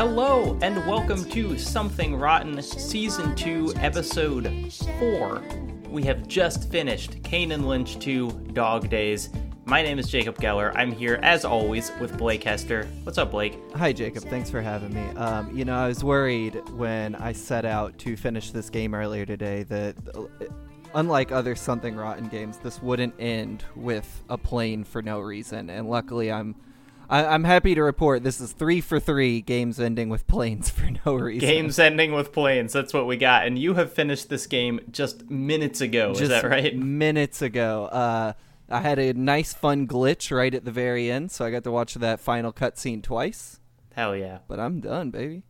Hello, and welcome to Something Rotten, Season 2, Episode 4. We have just finished Kane and Lynch 2 Dog Days. My name is Jacob Geller. I'm here, as always, with Blake Hester. What's up, Blake? Hi, Jacob. Thanks for having me. Um, you know, I was worried when I set out to finish this game earlier today that, uh, unlike other Something Rotten games, this wouldn't end with a plane for no reason. And luckily, I'm I, I'm happy to report this is three for three games ending with planes for no reason. Games ending with planes. That's what we got. And you have finished this game just minutes ago. Just is that right? Minutes ago. Uh, I had a nice, fun glitch right at the very end, so I got to watch that final cutscene twice. Hell yeah. But I'm done, baby.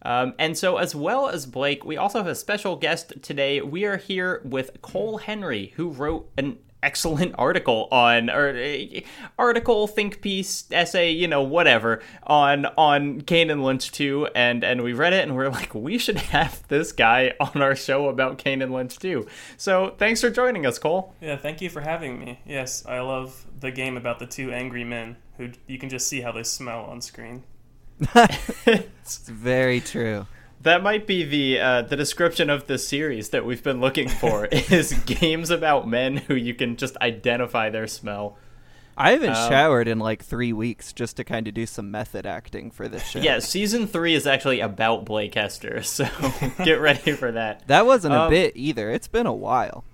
Um, and so, as well as Blake, we also have a special guest today. We are here with Cole Henry, who wrote an excellent article on or uh, article think piece essay you know whatever on on Kane and Lynch 2 and and we read it and we're like we should have this guy on our show about Kane and Lynch 2 so thanks for joining us Cole. Yeah thank you for having me. Yes I love the game about the two angry men who you can just see how they smell on screen. It's very true that might be the uh, the description of the series that we've been looking for is games about men who you can just identify their smell. I haven't um, showered in like three weeks just to kind of do some method acting for this show. Yeah, season three is actually about Blake Hester, so get ready for that. That wasn't um, a bit either. It's been a while.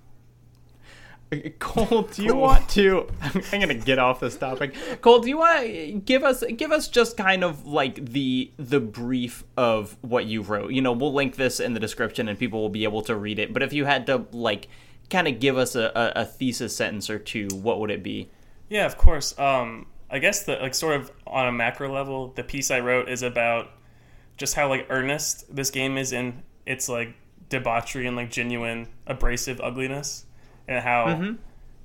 Cole, do you want to? I'm gonna get off this topic. Cole, do you want to give us give us just kind of like the the brief of what you wrote? You know, we'll link this in the description, and people will be able to read it. But if you had to like kind of give us a, a, a thesis sentence or two, what would it be? Yeah, of course. Um, I guess the like sort of on a macro level, the piece I wrote is about just how like earnest this game is in its like debauchery and like genuine abrasive ugliness and how mm-hmm.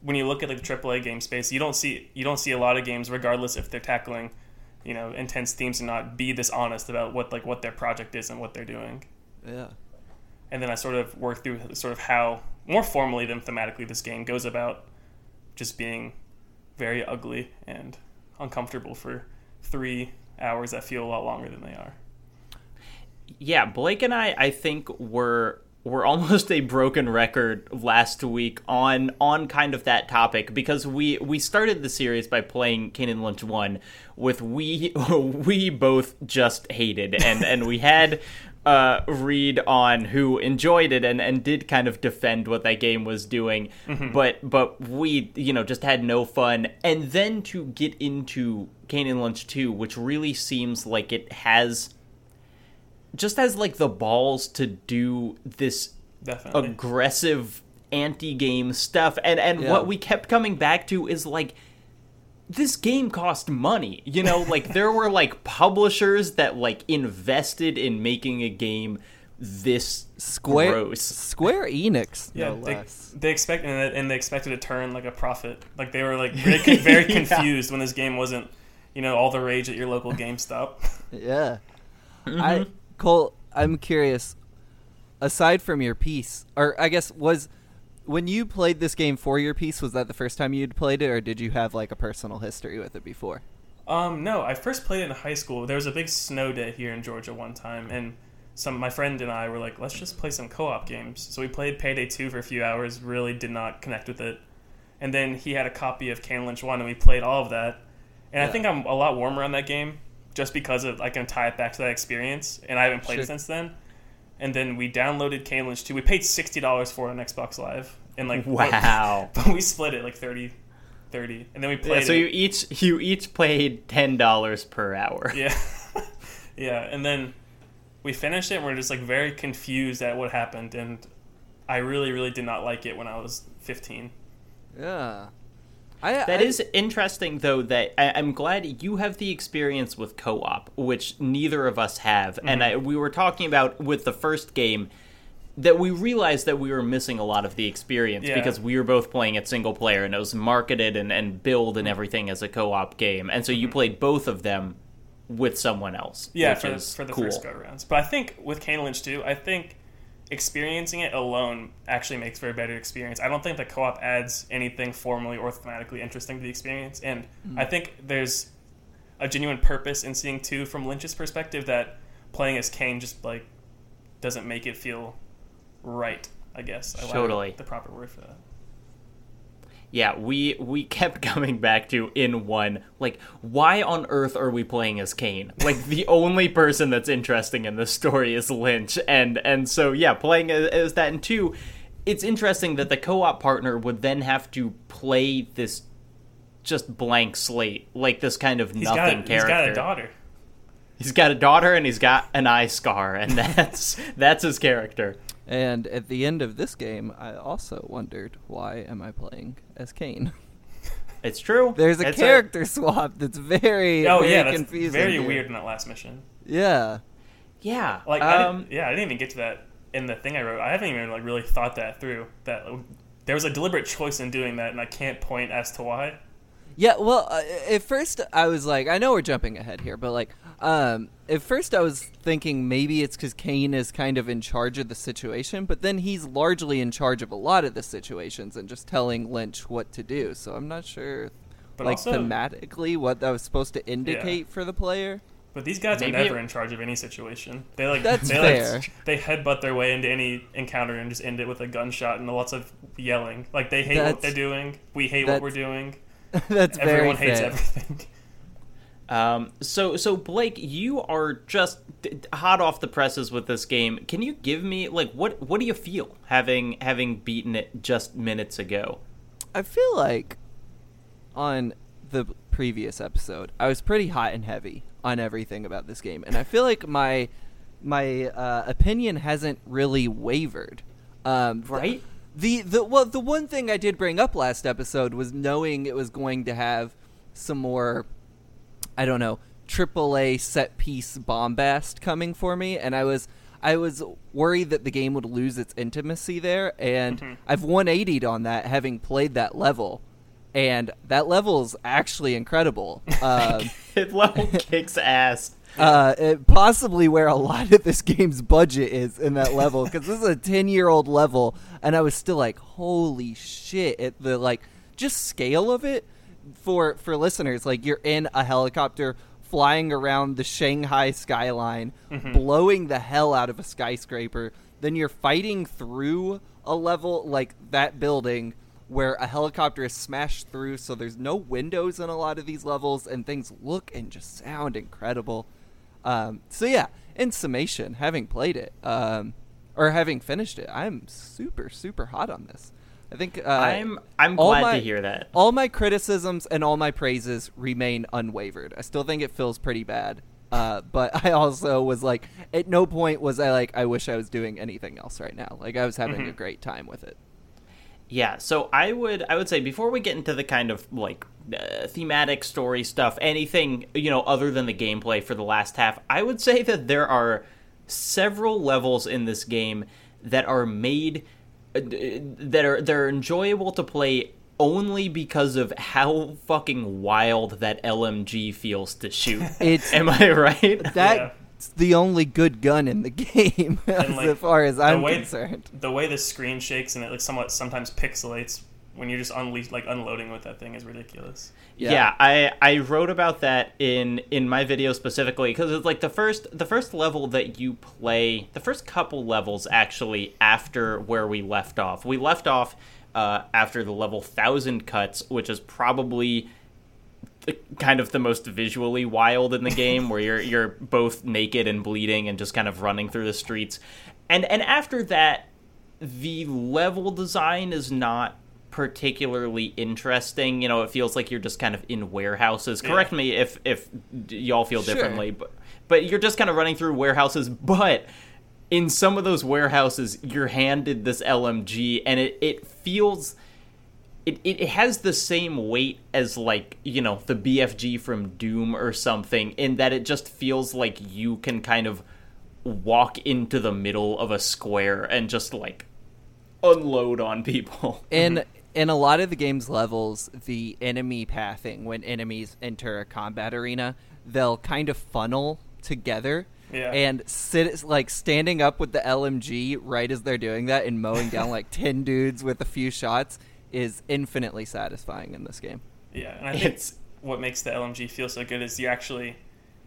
when you look at like the AAA game space, you don't see you don't see a lot of games, regardless if they're tackling you know intense themes, and not be this honest about what like what their project is and what they're doing. Yeah. And then I sort of work through sort of how more formally than thematically this game goes about just being very ugly and uncomfortable for three hours that feel a lot longer than they are. Yeah, Blake and I, I think, were we're almost a broken record last week on on kind of that topic because we we started the series by playing Kane and Lynch one with we we both just hated and and we had uh, read on who enjoyed it and, and did kind of defend what that game was doing, mm-hmm. but but we you know just had no fun. And then to get into Kane and Lynch two, which really seems like it has just has like the balls to do this Definitely. aggressive anti-game stuff and and yeah. what we kept coming back to is like this game cost money you know like there were like publishers that like invested in making a game this Square gross. Square Enix, yeah, no they, they expect and they expected to turn like a profit. Like they were like very, very confused yeah. when this game wasn't, you know, all the rage at your local GameStop. yeah, mm-hmm. I Cole, I'm curious. Aside from your piece, or I guess was when you played this game for your piece, was that the first time you'd played it, or did you have like a personal history with it before? Um, no, I first played it in high school. There was a big snow day here in Georgia one time, and some my friend and I were like, let's just play some co-op games. So we played Payday 2 for a few hours. Really did not connect with it. And then he had a copy of Kane Lynch 1, and we played all of that. And yeah. I think I'm a lot warmer on that game just because of I can tie it back to that experience, and I haven't played sure. it since then. And then we downloaded Kane Lynch 2. We paid sixty dollars for it on Xbox Live, and like wow, but, but we split it like 30, 30. and then we played. Yeah, so it. you each you each paid ten dollars per hour. Yeah, yeah, and then we finished it. and We're just like very confused at what happened, and I really, really did not like it when I was fifteen. Yeah. I, that I, is interesting, though. That I, am glad you have the experience with co-op, which neither of us have. Mm-hmm. And I, we were talking about with the first game that we realized that we were missing a lot of the experience yeah. because we were both playing it single player and it was marketed and, and billed and everything as a co-op game. And so you mm-hmm. played both of them with someone else. Yeah, for, for the cool. first go rounds. But I think with Kane Lynch too, I think experiencing it alone actually makes for a better experience. I don't think the co-op adds anything formally or thematically interesting to the experience, and mm. I think there's a genuine purpose in seeing two from Lynch's perspective that playing as Kane just like doesn't make it feel right. I guess I Totally. the proper word for that. Yeah, we we kept coming back to in one like why on earth are we playing as Kane? Like the only person that's interesting in this story is Lynch, and and so yeah, playing as, as that in two, it's interesting that the co-op partner would then have to play this just blank slate, like this kind of He's nothing got a, character. he's got a daughter. He's got a daughter and he's got an eye scar, and that's that's his character. And at the end of this game, I also wondered why am I playing as Kane? It's true. There's a It's character swap that's very, Oh very yeah, that's confusing. very here. weird in that last mission. Yeah. yeah, Like, I um, didn't, yeah, I didn't even get to that in the thing I wrote. I haven't even like really thought that through. That there was a deliberate choice in doing that, and I can't point as to why. Yeah, well, uh, at first I was like, I know we're jumping ahead here, but like, um, at first I was thinking maybe it's because Kane is kind of in charge of the situation, but then he's largely in charge of a lot of the situations and just telling Lynch what to do. So I'm not sure, But like also, thematically, what that was supposed to indicate for the player. but these guys Maybe are never it- in charge of any situation. They like That's they fair. like they headbutt their way into any encounter and just end it with a gunshot and lots of yelling. Like they hate what they're doing. We hate what we're doing. That's very Everyone hates fair. everything. Um, so so Blake, you are just hot off the presses with this game. Can you give me like what what do you feel having having beaten it just minutes ago? I feel like on the previous episode, I was pretty hot and heavy on everything about this game, and I feel like my my uh, opinion hasn't really wavered. Um, Right? The the well, the one thing I did bring up last episode was knowing it was going to have some more, I don't know, AAA set piece bombast coming for me, and I was. I was worried that the game would lose its intimacy there, and Mhm. I've 180'd on that, having played that level, and that level is actually incredible. Um, It level kicks ass. uh, it, possibly where a lot of this game's budget is in that level because this is a 10 year old level and i was still like holy shit at the like just scale of it for for listeners like you're in a helicopter flying around the shanghai skyline blowing the hell out of a skyscraper then you're fighting through a level like that building where a helicopter is smashed through so there's no windows in a lot of these levels and things look and just sound incredible um, so yeah, in summation, having played it um, or having finished it, I'm super super hot on this. I think uh, I'm I'm glad my- to hear that. all my criticisms and all my praises remain unwavered. I still think it feels pretty bad. Uh, but I also was like, at no point was I like, I wish I was doing anything else right now. Like I was having a Mhm. great time with it. Yeah, so I would I would say before we get into the kind of like uh, thematic story stuff, anything you know other than the gameplay for the last half, I would say that there are several levels in this game that are made that are they're enjoyable to play only because of how fucking wild that LMG feels to shoot. It's Am I right? that's the only good gun in the game as like, far as the I'm way- concerned. The way the screen shakes and it like somewhat sometimes pixelates when you're just unleash like unloading with that thing is ridiculous. Yeah. I I wrote about that in in my video specifically because it's like the first the first level that you play, the first couple levels actually after where we left off. We left off uh, after the level thousand cuts, which is probably the- kind of the most visually wild in the game where you're you're both naked and bleeding and just kind of running through the streets. And and after that the level design is not particularly interesting. You know, it feels like you're just kind of in warehouses. Yeah. Correct me if if y'all feel Sure. differently, but but you're just kind of running through warehouses, but in some of those warehouses you're handed this LMG and it it feels it, it has the same weight as like you know the BFG from Doom or something in that it just feels like you can kind of walk into the middle of a square and just like unload on people. in in a lot of the game's levels, the enemy pathing when enemies enter a combat arena, they'll kind of funnel together. Yeah. And sit like standing up with the LMG right as they're doing that and mowing down like ten dudes with a few shots is infinitely satisfying in this game. Yeah, and I think It's what makes the LMG feel so good is you're actually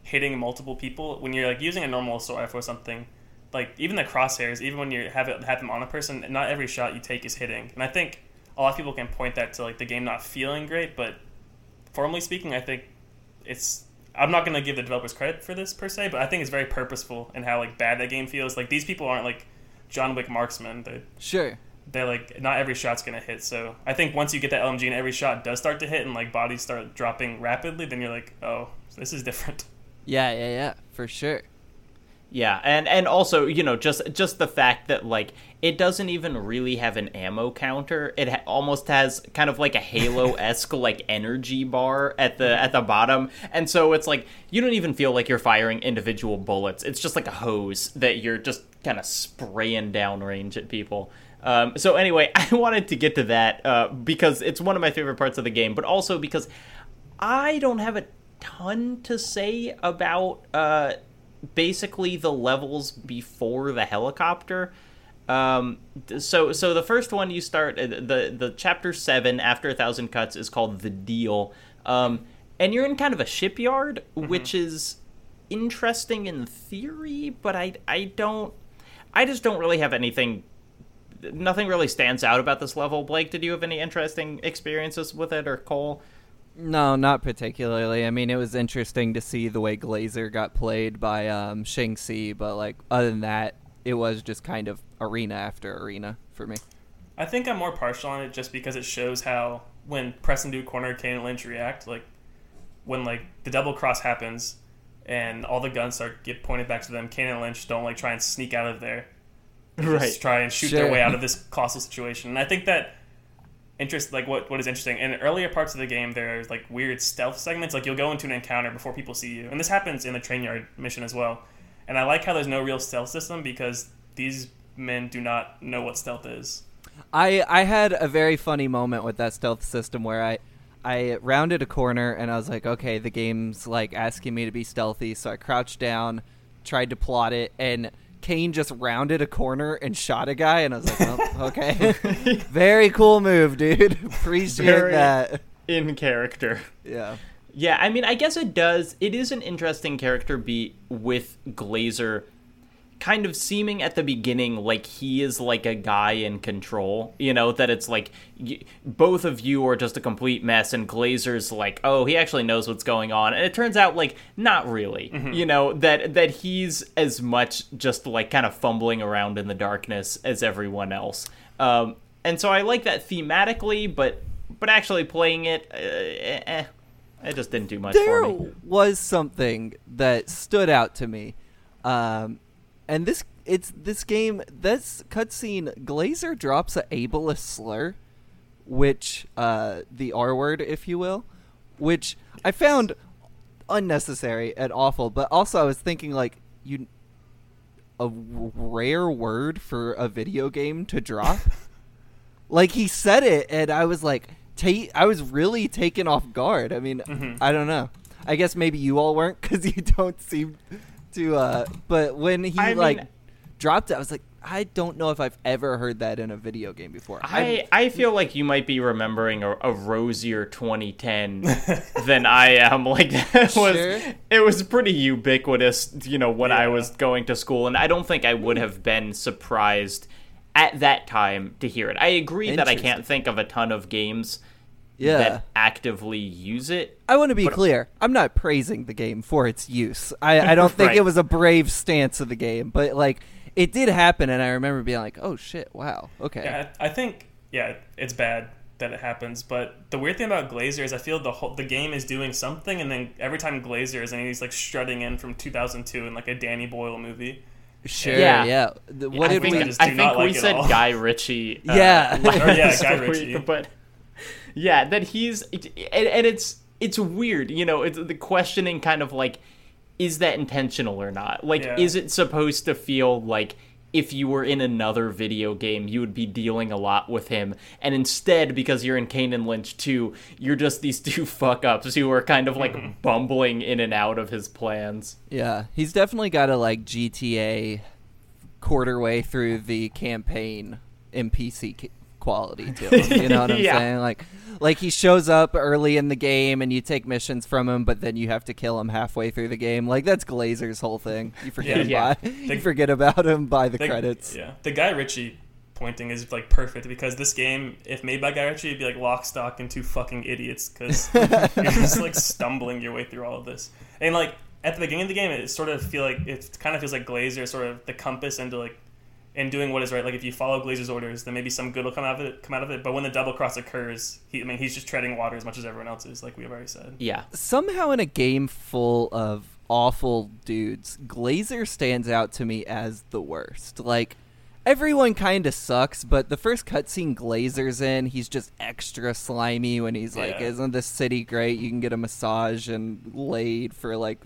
hitting multiple people when you're like using a normal assault rifle or something. Like even the crosshairs, even when you have it have them on a person, not every shot you take is hitting. And I think a lot of people can point that to like the game not feeling great, but formally speaking, I think it's I'm not gonna give the developers credit for this per se, but I think it's very purposeful in how like bad that game feels. Like these people aren't like John Wick marksmen. They Sure. they're like not every shot's gonna hit. So I think once you get that LMG and every shot does start to hit and like bodies start dropping rapidly, then you're like, oh, this is different. Yeah, yeah, yeah, for sure. Yeah, and and also you know just just the fact that like it doesn't even really have an ammo counter. It ha- almost has kind of like a Halo esque like energy bar at the at the bottom, and so it's like you don't even feel like you're firing individual bullets. It's just like a hose that you're just kind of spraying downrange at people. Um, so anyway, I wanted to get to that uh, because it's one of my favorite parts of the game, but also because I don't have a ton to say about uh, basically the levels before the helicopter. Um, so so the first one you start uh, the the chapter seven after a thousand cuts is called the deal, um, and you're in kind of a shipyard, which is interesting in theory, but I I don't I just don't really have anything. Nothing really stands out about this level. Blake, did you have any interesting experiences with it, or Cole? No, not particularly. I mean, it was interesting to see the way Glazer got played by um, Shang Xi, but like other than that, it was just kind of arena after arena for me. I think I'm more partial on it just because it shows how when Preston do corner, Kane and Lynch react. Like when like the double cross happens and all the guns start get pointed back to them, Kane and Lynch don't like try and sneak out of there. They Right. Just try and shoot Sure. their way out of this colossal situation. And I think that interest like what what is interesting. In earlier parts of the game there's like weird stealth segments. Like you'll go into an encounter before people see you. And this happens in the train yard mission as well. And i like how there's no real stealth system because these men do not know what stealth is. I I had a very funny moment with that stealth system where I I rounded a corner and I was like, okay, the game's like asking me to be stealthy, so I crouched down, tried to plot it, and Kane just rounded a corner and shot a guy, and I was like, well, okay, very cool move, dude. Appreciate Very- that. In character. Yeah. Yeah, I mean, I guess it does. It is an interesting character beat with Glazer kind of seeming at the beginning like he is like a guy in control. You know, that it's like y- both of you are just a complete mess, and Glazer's like, oh, he actually knows what's going on. And it turns out, like, not really. You know, that, that he's as much just like kind of fumbling around in the darkness as everyone else. Um, and so I like that thematically, but. But actually playing it, uh, eh, eh, it just didn't do much there for me. was something that stood out to me, um, and this it's this game. This cutscene, Glazer drops a ableist slur, which uh, the R word, if you will, which I found unnecessary and awful. But also, I was thinking like you a rare word for a video game to drop. like he said it, and I was like, ta- I was really taken off guard. I mean, Mm-hmm. I don't know. I guess maybe you all weren't because you don't seem to. uh But when he I like mean- dropped it, I was like, I don't know if I've ever heard that in a video game before. I, I feel like you might be remembering a, a rosier 2010 than I am. Like that was Sure. it was pretty ubiquitous, you know, when I was going to school, and I don't think I would have been surprised at that time to hear it. I agree that I can't think of a ton of games yeah. that actively use it. I want to be clear. I'm not praising the game for its use. I, I don't think Right. it was a brave stance of the game, but like it did happen, and I remember being like, "Oh shit! Wow. Okay." Yeah, I I think yeah, it's bad that it happens. But the weird thing about Glazer is I feel the whole the game is doing something, and then every time Glazer is, and he's like strutting in from 2002 in like a Danny Boyle movie. Sure. Yeah. Yeah. The- what I did think, we we? just I think not we like said. Guy Ritchie. uh, Yeah. Or, yeah, Guy Ritchie. But yeah, that he's and, and it's it's weird. You know, it's the questioning kind of like, is that intentional or not? Like, Yeah. is it supposed to feel like? If you were in another video game, you would be dealing a lot with him. And instead, because you're in Kane and Lynch 2, you're just these two fuck ups who are kind of like bumbling in and out of his plans. Yeah, he's definitely got a like GTA quarter way through the campaign NPC quality to him. You know what I'm Yeah. saying? Like, like he shows up early in the game and you take missions from him, but then you have to kill him halfway through the game. Like that's Glazer's whole thing. You forget Yeah. him Yeah. by, you forget about him by the, The- credits. Yeah, the Guy Ritchie pointing is like perfect because this game, if made by Guy Ritchie, it'd be like lock, stock, and two fucking idiots because you're just like stumbling your way through all of this. And like at the beginning of the game, it sort of feel like it kind of feels like Glazer sort of the compass into like in doing what is right. Like if you follow Glazer's orders, then maybe some good will come out of it. Come out of it. But when the double cross occurs, he, I mean, he's just treading water as much as everyone else is. Like we've already said. Yeah. Somehow, in a game full of awful dudes, Glazer stands out to me as the worst. Like, everyone kind of sucks, but the first cutscene Glazer's in, he's just extra slimy when he's like, Yeah. Isn't this city great? You can get a massage and laid for like.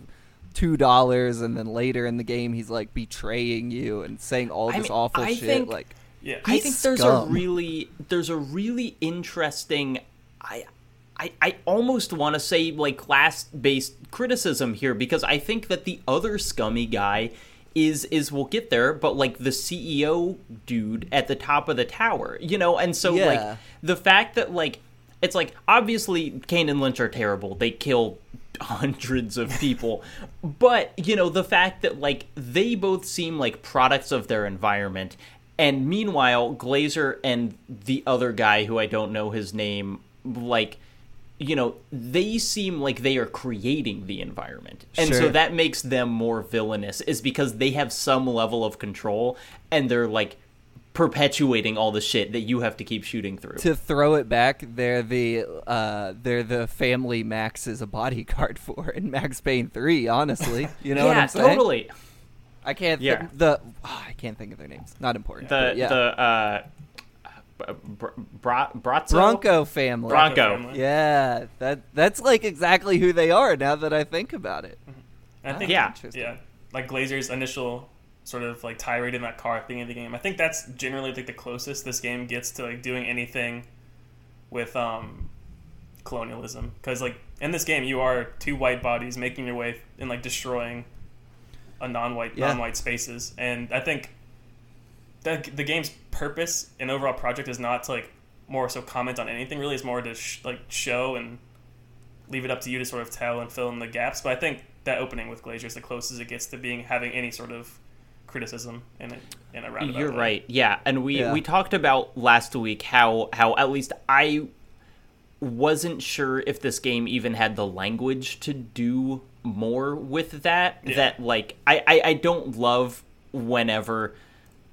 Two dollars, and then later in the game, he's like betraying you and saying all I this mean, awful I shit. think- like, Yeah. I think there's a really there's a really interesting I I, I almost want to say like class based criticism here because I think that the other scummy guy is is we'll get there but like the CEO dude at the top of the tower you know and so Yeah. like the fact that like it's like obviously Kane and Lynch are terrible they kill hundreds of people. But you know the fact that like they both seem like products of their environment. And meanwhile glazer and the other guy who i don't know his name like you know they seem like they are creating the environment. And so that makes them more villainous is because they have some level of control and they're like perpetuating all the shit that you have to keep shooting through to throw it back, they're the uh, they're the family Max is a bodyguard for in Max Payne Three. Honestly, you know yeah what I'm saying? totally I can't. Yeah. Think the oh, I can't think of their names. Not important. the yeah. the uh Br- Bra- Branco family. Branco. Yeah, that that's like exactly who they are. Now that I think about it. I think Yeah. Yeah, like Glazer's initial sort of like tirade in that car at the beginning of the game. I think that's generally like the closest this game gets to like doing anything with um colonialism because like in this game you are two white bodies making your way and like destroying a non-white Yeah. non-white spaces and I think that the game's purpose and overall project is not to like more so comment on anything really it's more to sh- like show and leave it up to you to sort of tell and fill in the gaps. But I think that opening with Glazer is the closest it gets to being having any sort of criticism in a in a roundabout You're way. right. Yeah, and we Yeah. we talked about last week how how at least I wasn't sure if this game even had the language to do more with that. Yeah. That like I, I I don't love whenever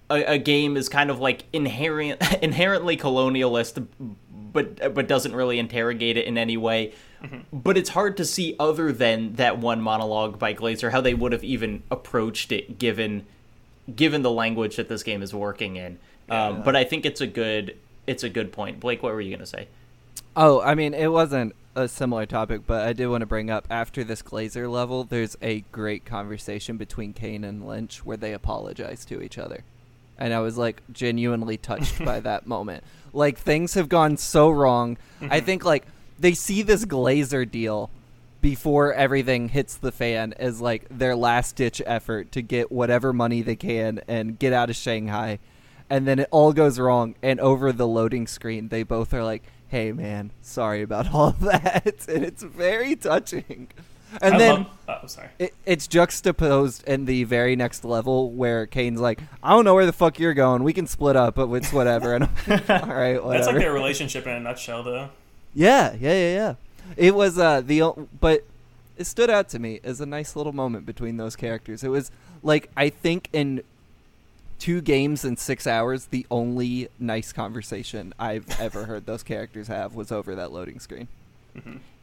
a, a game is kind of like inherent inherently colonialist but but doesn't really interrogate it in any way. Mm-hmm. But it's hard to see other than that one monologue by Glazer how they would have even approached it given given the language that this game is working in. Um, but I think it's a good it's a good point. Blake, what were you gonna say? Oh, I mean, it wasn't a similar topic, but I did want to bring up after this Glazer level, there's a great conversation between Kane and Lynch where they apologize to each other. And I was like genuinely touched by that moment. Like things have gone so wrong. I think like they see this Glazer deal before everything hits the fan as like their last ditch effort to get whatever money they can and get out of Shanghai. And then it all goes wrong and over the loading screen they both are like, "Hey man, sorry about all that." and it's very touching. And I then love, oh, sorry. it, it's juxtaposed in the very next level where Kane's like, "I don't know where the fuck you're going. We can split up, but it's whatever." And I'm like, all right, whatever. That's like their relationship in a nutshell, though. Yeah, yeah, yeah, yeah. It was uh the o- but it stood out to me as a nice little moment between those characters. It was like I think in two games in 6 hours the only nice conversation I've ever heard those characters have was over that loading screen.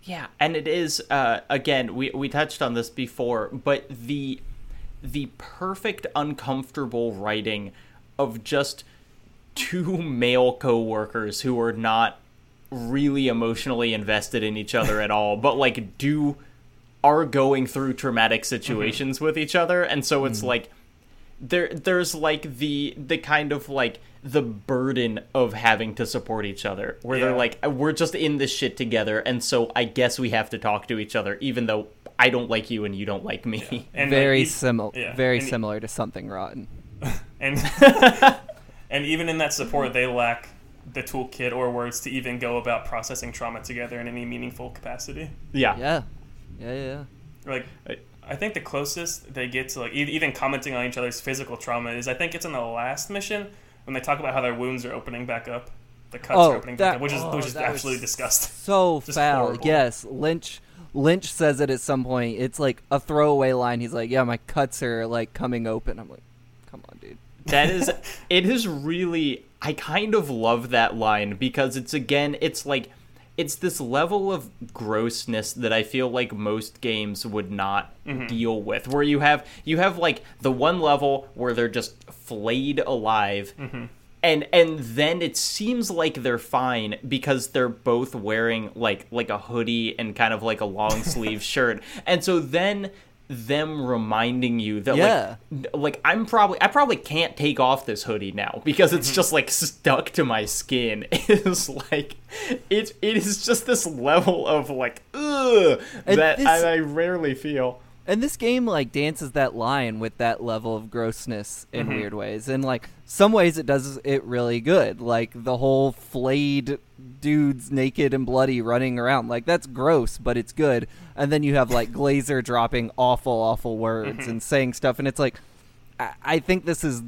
Yeah, and it is uh, again we we touched on this before, but the the perfect uncomfortable writing of just two male coworkers who are not really emotionally invested in each other at all, but like do are going through traumatic mm-hmm. situations with each other, and so it's mm-hmm. like there there's like the the kind of like the burden of having to support each other where they're like we're just in this shit together and so i guess we have to talk to each other even though i don't like you and you don't like me. And very like, similar yeah, very and- similar to something rotten. and and even in that support, they lack the toolkit or words to even go about processing trauma together in any meaningful capacity. Yeah. Yeah. Yeah, yeah. Like, I- I think the closest they get to like e- even commenting on each other's physical trauma is I think it's in the last mission when they talk about how their wounds are opening back up, the cuts Oh, are opening that- back up, which is oh, which is absolutely disgusting. So foul. horrible. Yes, Lynch. Lynch says it at some point. It's like a throwaway line. He's like, "Yeah, my cuts are like coming open." I'm like, "Come on, dude." That is it is really I kind of love that line because it's again it's like it's this level of grossness that I feel like most games would not mm-hmm. deal with where you have you have like the one level where they're just flayed alive mm-hmm. and and then it seems like they're fine because they're both wearing like like a hoodie and kind of like a long sleeve shirt. And so then them reminding you that Yeah. like like I'm probably I probably can't take off this hoodie now because it's mm-hmm. just like stuck to my skin. It is like it it is just this level of like ugh And that this- I, I rarely feel. And this game like dances that line with that level of grossness in mm-hmm. weird ways. And like some ways it does it really good. Like the whole flayed dudes naked and bloody running around. Like that's gross, but it's good. And then you have like Glazer dropping awful, awful words mm-hmm. and saying stuff and it's like I, I think this is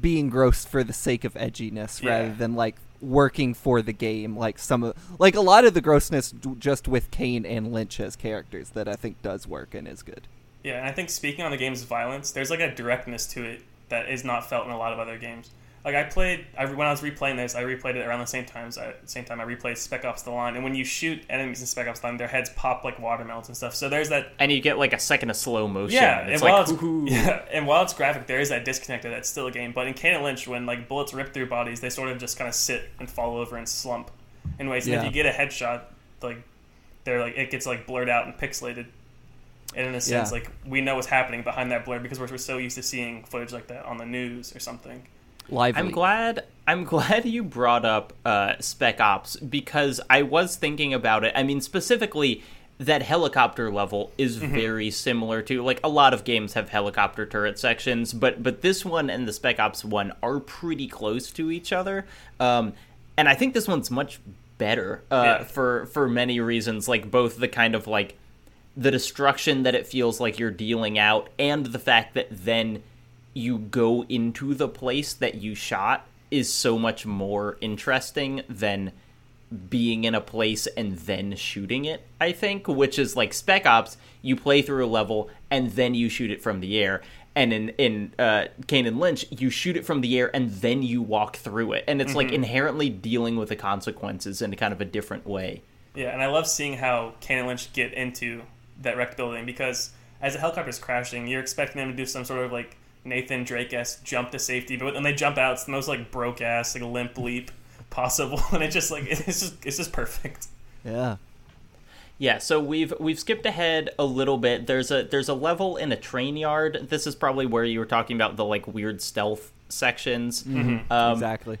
being gross for the sake of edginess Yeah. rather than like working for the game like some of like a lot of the grossness d- just with Kane and Lynch as characters that I think does work and is good. Yeah, and I think speaking on the game's violence, there's like a directness to it that is not felt in a lot of other games. Like I played, I, when I was replaying this, I replayed it around the same times. I, same time I replayed Spec Ops: The Line, and when you shoot enemies in Spec Ops: The Line, their heads pop like watermelons and stuff. So there's that. And you get like a second of slow motion. Yeah, it's and while it's yeah, and while it's graphic, there is that disconnect that that's still a game. But in Kane and Lynch, when like bullets rip through bodies, they sort of just kind of sit and fall over and slump in ways. And Yeah. if you get a headshot, like they're like it gets like blurred out and pixelated. And in a sense, Yeah. like we know what's happening behind that blur because we're, we're so used to seeing footage like that on the news or something. Lively. I'm glad. I'm glad you brought up uh, Spec Ops because I was thinking about it. I mean, specifically, that helicopter level is very similar to like a lot of games have helicopter turret sections, but but this one and the Spec Ops one are pretty close to each other. Um, and I think this one's much better uh, Yeah. for for many reasons, like both the kind of like the destruction that it feels like you're dealing out and the fact that then you go into the place that you shot is so much more interesting than being in a place and then shooting it, I think, which is like Spec Ops, you play through a level and then you shoot it from the air. And in in uh, Kane and Lynch, you shoot it from the air and then you walk through it, and it's like inherently dealing with the consequences in a kind of a different way. Yeah, and I love seeing how Kane and Lynch get into that wrecked building because as the is crashing, you're expecting them to do some sort of like Nathan Drake esque jump to safety, but when they jump out, it's the most like broke ass, like limp leap possible, and it just like it's just it's just perfect. Yeah. Yeah, so we've we've skipped ahead a little bit. There's a there's a level in a train yard. This is probably where you were talking about the like weird stealth sections. Um, exactly.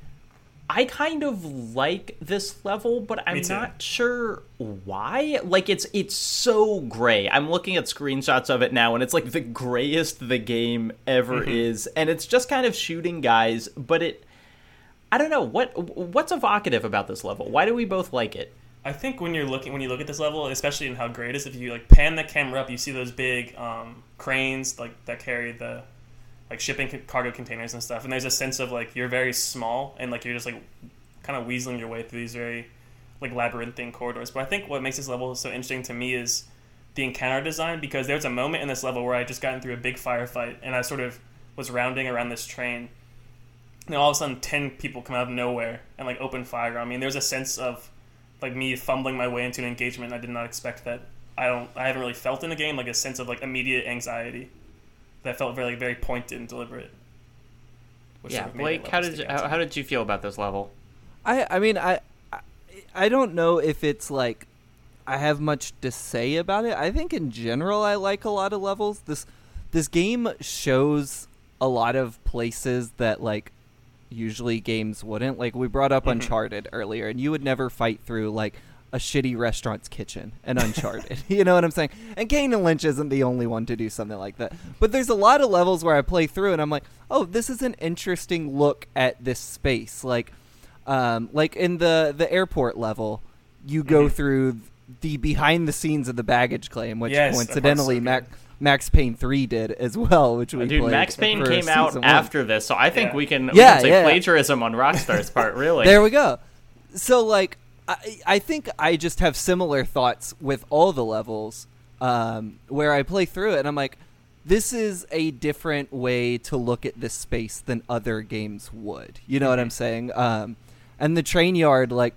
I kind of like this level, but I'm not sure why. Like it's it's so gray. I'm looking at screenshots of it now and it's like the grayest the game ever Mm-hmm. is and it's just kind of shooting guys, but it I don't know what what's evocative about this level. Why do we both like it? I think when you're looking when you look at this level, especially in how great it is, if you like pan the camera up, you see those big um, cranes like that carry the like shipping cargo containers and stuff. And there's a sense of like you're very small and like you're just like kind of weaseling your way through these very like labyrinthine corridors. But I think what makes this level so interesting to me is the encounter design because there's a moment in this level where I just gotten through a big firefight and I sort of was rounding around this train. And all of a sudden, ten people come out of nowhere and like open fire on me. And there's a sense of like me fumbling my way into an engagement I did not expect that I don't I haven't really felt in the game like a sense of like immediate anxiety that felt very very pointed and deliberate. which yeah, sort of Blake, how did you, how, how did you feel about this level? I I mean I I- I don't know if it's like I have much to say about it. I think in general I like a lot of levels. This this game shows a lot of places that like usually games wouldn't. Like we brought up Mhm. Uncharted earlier and you would never fight through like a shitty restaurant's kitchen and Uncharted. you know what I'm saying? And Kane and Lynch isn't the only one to do something like that. But there's a lot of levels where I play through and I'm like, "Oh, this is an interesting look at this space." Like Um, like in the the airport level, you go Mhm. through the behind the scenes of the baggage claim, which Yes, coincidentally so. Mac, Max Payne three did as well, which we Dude, played Max Payne for came out one. after this, so I think Yeah. we can, we Yeah, can say yeah. plagiarism on Rockstar's part, really. There we go. So like I, I think I just have similar thoughts with all the levels um, where I play through it and I'm like this is a different way to look at this space than other games would. You know what I'm saying? Um, and the train yard like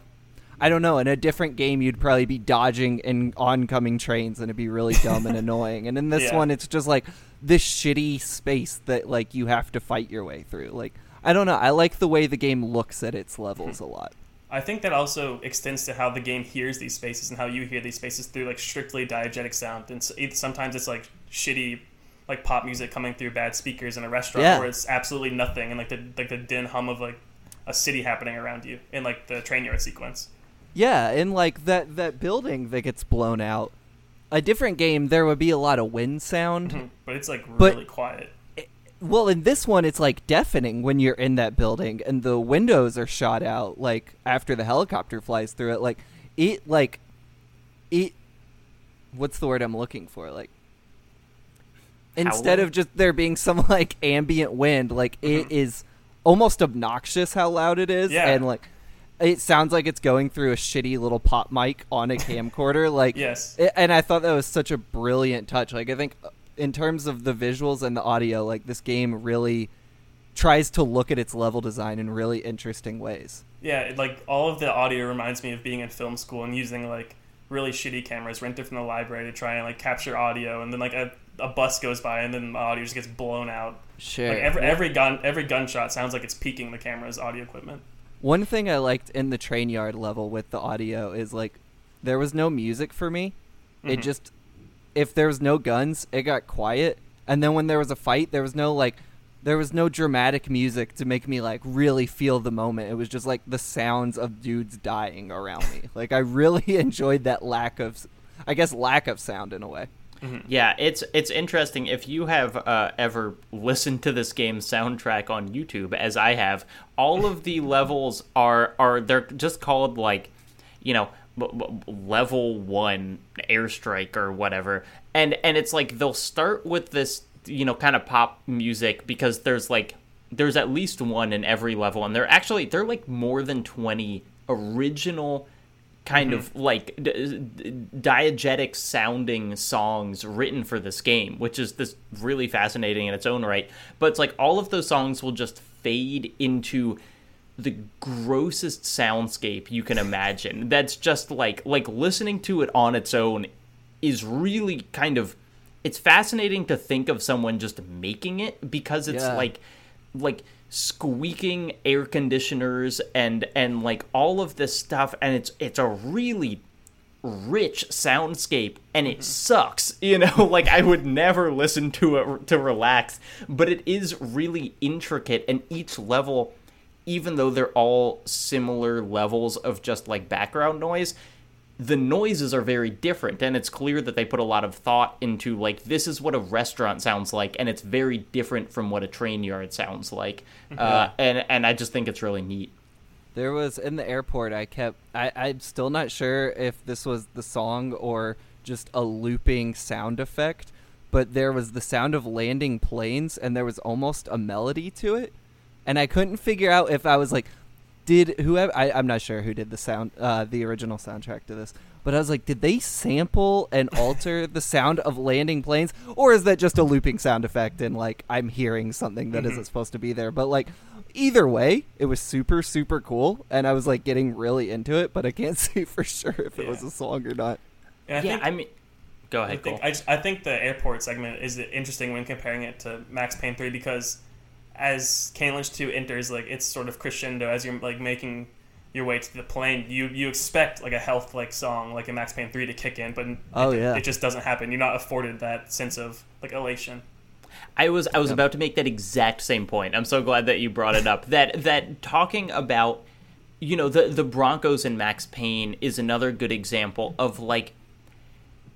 I don't know, in a different game you'd probably be dodging in oncoming trains and it'd be really dumb and annoying. And in this Yeah. one it's just like this shitty space that like you have to fight your way through. Like I don't know. I like the way the game looks at its levels a lot. I think that also extends to how the game hears these spaces and how you hear these spaces through like strictly diegetic sound. And it, sometimes it's like shitty, like pop music coming through bad speakers in a restaurant, Yeah. where it's absolutely nothing and like the like the din hum of like a city happening around you in like the train yard sequence. Yeah, and like that that building that gets blown out. A different game, there would be a lot of wind sound. Mhm. But it's like But- really quiet. Well, in this one, it's like deafening when you're in that building, and the windows are shot out. Like after the helicopter flies through it, like it, like it. What's the word I'm looking for? Like instead of just there being some like ambient wind, like it is almost obnoxious how loud it is, Yeah. and like it sounds like it's going through a shitty little pop mic on a camcorder. Like Yes. I- and I thought that was such a brilliant touch. Like I think uh, in terms of the visuals and the audio, like this game really tries to look at its level design in really interesting ways. Yeah, it, like all of the audio reminds me of being in film school and using like really shitty cameras rented from the library to try and like capture audio, and then like a, a bus goes by and then the audio just gets blown out. Sure. Like every every gun every gunshot sounds like it's peaking the camera's audio equipment. One thing I liked in the train yard level with the audio is like there was no music for me. It Mhm. just if there was no guns, it got quiet. And then when there was a fight, there was no like there was no dramatic music to make me like really feel the moment. It was just like the sounds of dudes dying around me. Like I really enjoyed that lack of I guess lack of sound in a way. Yeah, it's it's interesting if you have uh, ever listened to this game's soundtrack on YouTube, as I have. All of the levels are are they're just called like, you know, level one airstrike or whatever, and and it's like they'll start with this you know kind of pop music because there's like there's at least one in every level, and they're actually they're like more than twenty original kind mm-hmm. of like d- d- diegetic sounding songs written for this game, which is this really fascinating in its own right. But it's like all of those songs will just fade into the grossest soundscape you can imagine. That's just like like listening to it on its own is really kind of it's fascinating to think of someone just making it because it's Yeah. like like squeaking air conditioners and and like all of this stuff and it's it's a really rich soundscape and it mm-hmm. sucks you know like i would never listen to it to relax but it is really intricate and each level even though they're all similar levels of just like background noise the noises are very different and it's clear that they put a lot of thought into like this is what a restaurant sounds like and it's very different from what a train yard sounds like uh, and and i just think it's really neat There was in the airport. I kept. I, I'm still not sure if this was the song or just a looping sound effect, but there was the sound of landing planes, and there was almost a melody to it, and I couldn't figure out if I was like, did whoever I, I'm not sure who did the sound, uh, the original soundtrack to this, but I was like, did they sample and alter the sound of landing planes, or is that just a looping sound effect and like I'm hearing something that Mhm. not supposed to be there? But like, either way, it was super super cool, and I was like getting really into it, but I can't say for sure if it was a song or not. And I yeah think i mean go I ahead think, Cole. I, just, I think the airport segment is interesting when comparing it to Max Payne 3 because as Kane Lynch 2 enters, like it's sort of crescendo as you're like making your way to the plane. You you expect like a health like song like in Max Payne 3 to kick in, but Oh, it, yeah. it just doesn't happen. You're not afforded that sense of like elation. I was I was Yeah. about to make that exact same point. I'm so glad that you brought it up. That that talking about you know the the Brancos and Max Payne is another good example of like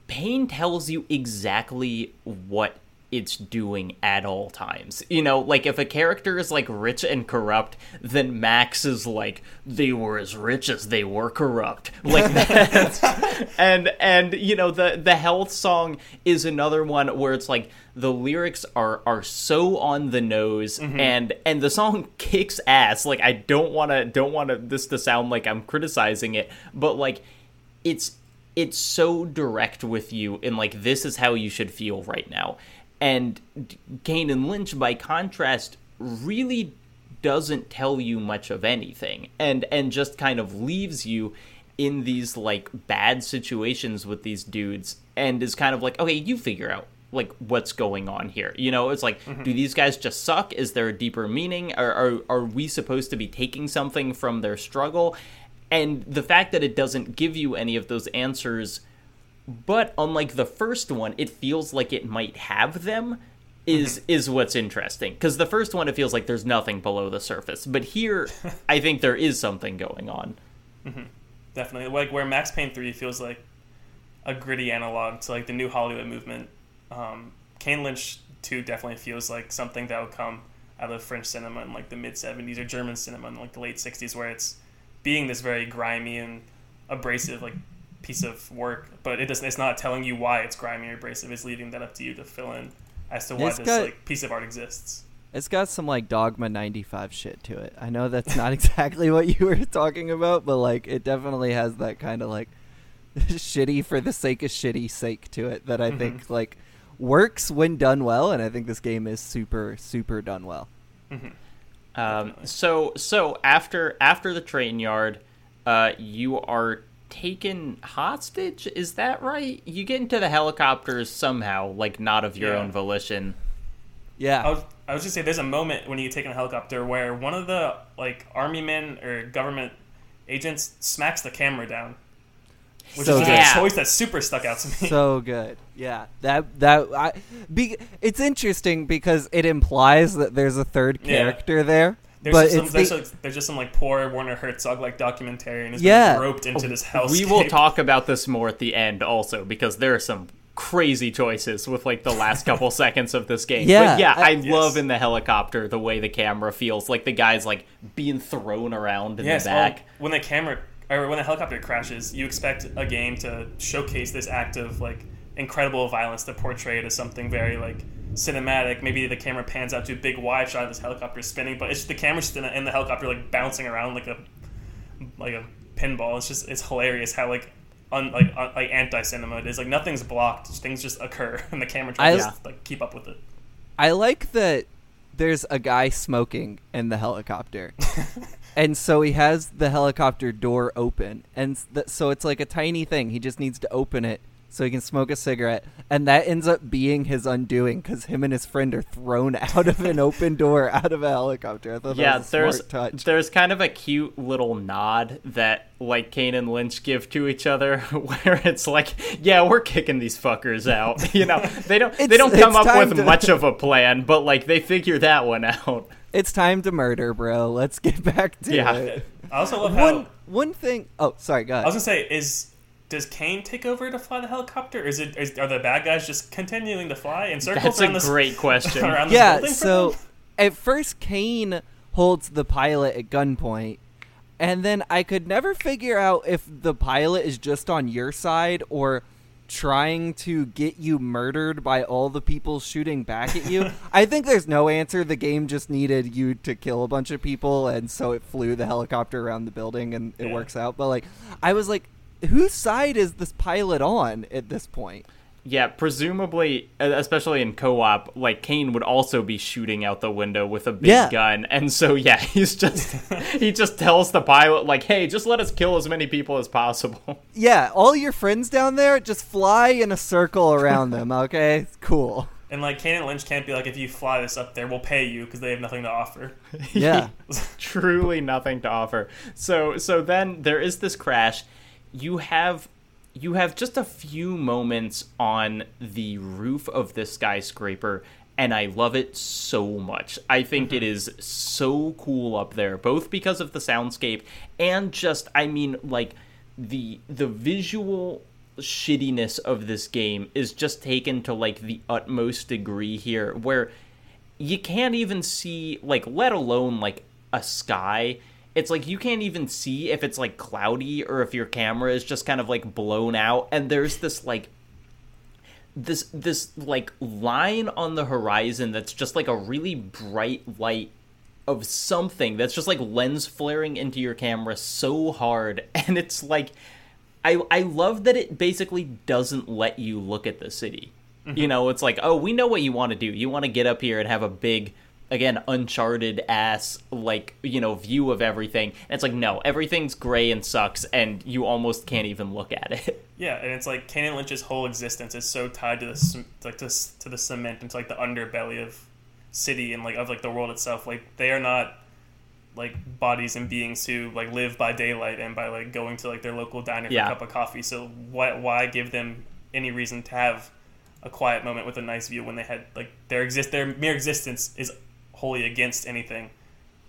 Payne tells you exactly what it's doing at all times. You know, like if a character is like rich and corrupt, then Max is like they were as rich as they were corrupt. Like that. and and you know the the health song is another one where it's like the lyrics are are so on the nose Mm-hmm. and and the song kicks ass. Like I don't want to don't want to this to sound like I'm criticizing it, but like it's it's so direct with you and like this is how you should feel right now and kane and lynch by contrast really doesn't tell you much of anything and and just kind of leaves you in these like bad situations with these dudes and is kind of like okay you figure out like what's going on here. You know it's like mm-hmm. do these guys just suck? Is there a deeper meaning? Are, are are we supposed to be taking something from their struggle? And the fact that it doesn't give you any of those answers but unlike the first one it feels like it might have them is is what's interesting. Because the first one it feels like there's nothing below the surface but here i think there is something going on. Definitely, like where Max Payne three feels like a gritty analog to like the new Hollywood movement. Um, Kane Lynch two definitely feels like something that would come out of French cinema in like the mid seventies or German cinema in like the late sixties, where it's being this very grimy and abrasive like piece of work, but it doesn't. It's not telling you why it's grimy or abrasive. It's leaving that up to you to fill in as to why It's this got- like piece of art exists. It's got some like Dogma 95 shit to it. I know that's not exactly what you were talking about, but like it definitely has that kind of like shitty for the sake of shitty sake to it that I think like works when done well and I think this game is super super done well. Um, so so after after the train yard, uh, you are taken hostage. Is that right? You get into the helicopters somehow, like not of your Yeah. own volition. Yeah. I was, I was just say there's a moment when you get taken in a helicopter where one of the like army men or government agents smacks the camera down, which So is good. a choice that super stuck out to me. so good. Yeah. That that I be it's interesting because it implies that there's a third Yeah. character there. There's, but just some, there's, the- like, there's just some like poor Werner Herzog like documentarian who's Yeah. been roped into this hellscape. We will talk about this more at the end, also because there are some crazy choices with like the last couple seconds of this game. Yeah, but yeah, I- I, Yes. love in the helicopter the way the camera feels like the guy's like being thrown around in Yes, the well, back. when the camera or when the helicopter crashes, you expect a game to showcase this act of like incredible violence to portray it as something very like cinematic. Maybe the camera pans out to a big wide shot of this helicopter spinning, but it's just the camera's just in, in the helicopter like bouncing around like a like a pinball. It's just it's hilarious how like un, like un, like anti cinema it is. Like nothing's blocked, things just occur, and the camera tries I- to like keep up with it. I like that there's a guy smoking in the helicopter. and so he has the helicopter door open. And th- so it's like a tiny thing. He just needs to open it so he can smoke a cigarette. And that ends up being his undoing because him and his friend are thrown out of an open door out of a helicopter. I thought yeah, that was a there's smart touch. there's kind of a cute little nod that like Kane and Lynch give to each other, where it's like, yeah, we're kicking these fuckers out. You know, they don't they don't come up with to- much of a plan, but like they figure that one out. It's time to murder, bro. Let's get back to Yeah. it. I also love how One, one thing. Oh, sorry, go I was gonna say, is does Kane take over to fly the helicopter? Or is it is, are the bad guys just continuing to fly in circles That's around a this great question. yeah so at first kane holds the pilot at gunpoint and then i could never figure out if the pilot is just on your side or trying to get you murdered by all the people shooting back at you i think there's no answer the game just needed you to kill a bunch of people and so it flew the helicopter around the building and it Yeah. works out but like i was like whose side is this pilot on at this point Yeah, presumably, uh, especially in co-op, like Kane would also be shooting out the window with a big Yeah. gun, and so yeah, he's just he just tells the pilot like, "Hey, just let us kill as many people as possible." Yeah, all your friends down there, just fly in a circle around them, okay? Cool. and like Kane and Lynch can't be like, if you fly this up there, we'll pay you because they have nothing to offer. Yeah. truly nothing to offer. So so then there is this crash. You have you have just a few moments on the roof of this skyscraper and I love it so much. I think it mm-hmm. is so cool up there both because of the soundscape and just I mean like the the visual shittiness of this game is just taken to like the utmost degree here where you can't even see like let alone like a sky it's like you can't even see if it's like cloudy or if your camera is just kind of like blown out and there's this like this this like line on the horizon that's just like a really bright light of something that's just like lens flaring into your camera so hard and it's like I I love that it basically doesn't let you look at the city. Mm-hmm. You know, it's like, "Oh, we know what you want to do. You want to get up here and have a big again uncharted ass like you know view of everything. And it's like no everything's gray and sucks and you almost can't even look at it. Yeah and it's like and Lynch's whole existence is so tied to the like to, to the cement and to like the underbelly of city and like of like the world itself. Like they are not like bodies and beings who like live by daylight and by like going to like their local diner for yeah. a cup of coffee. So why why give them any reason to have a quiet moment with a nice view when they had like their exist their mere existence is wholly against anything.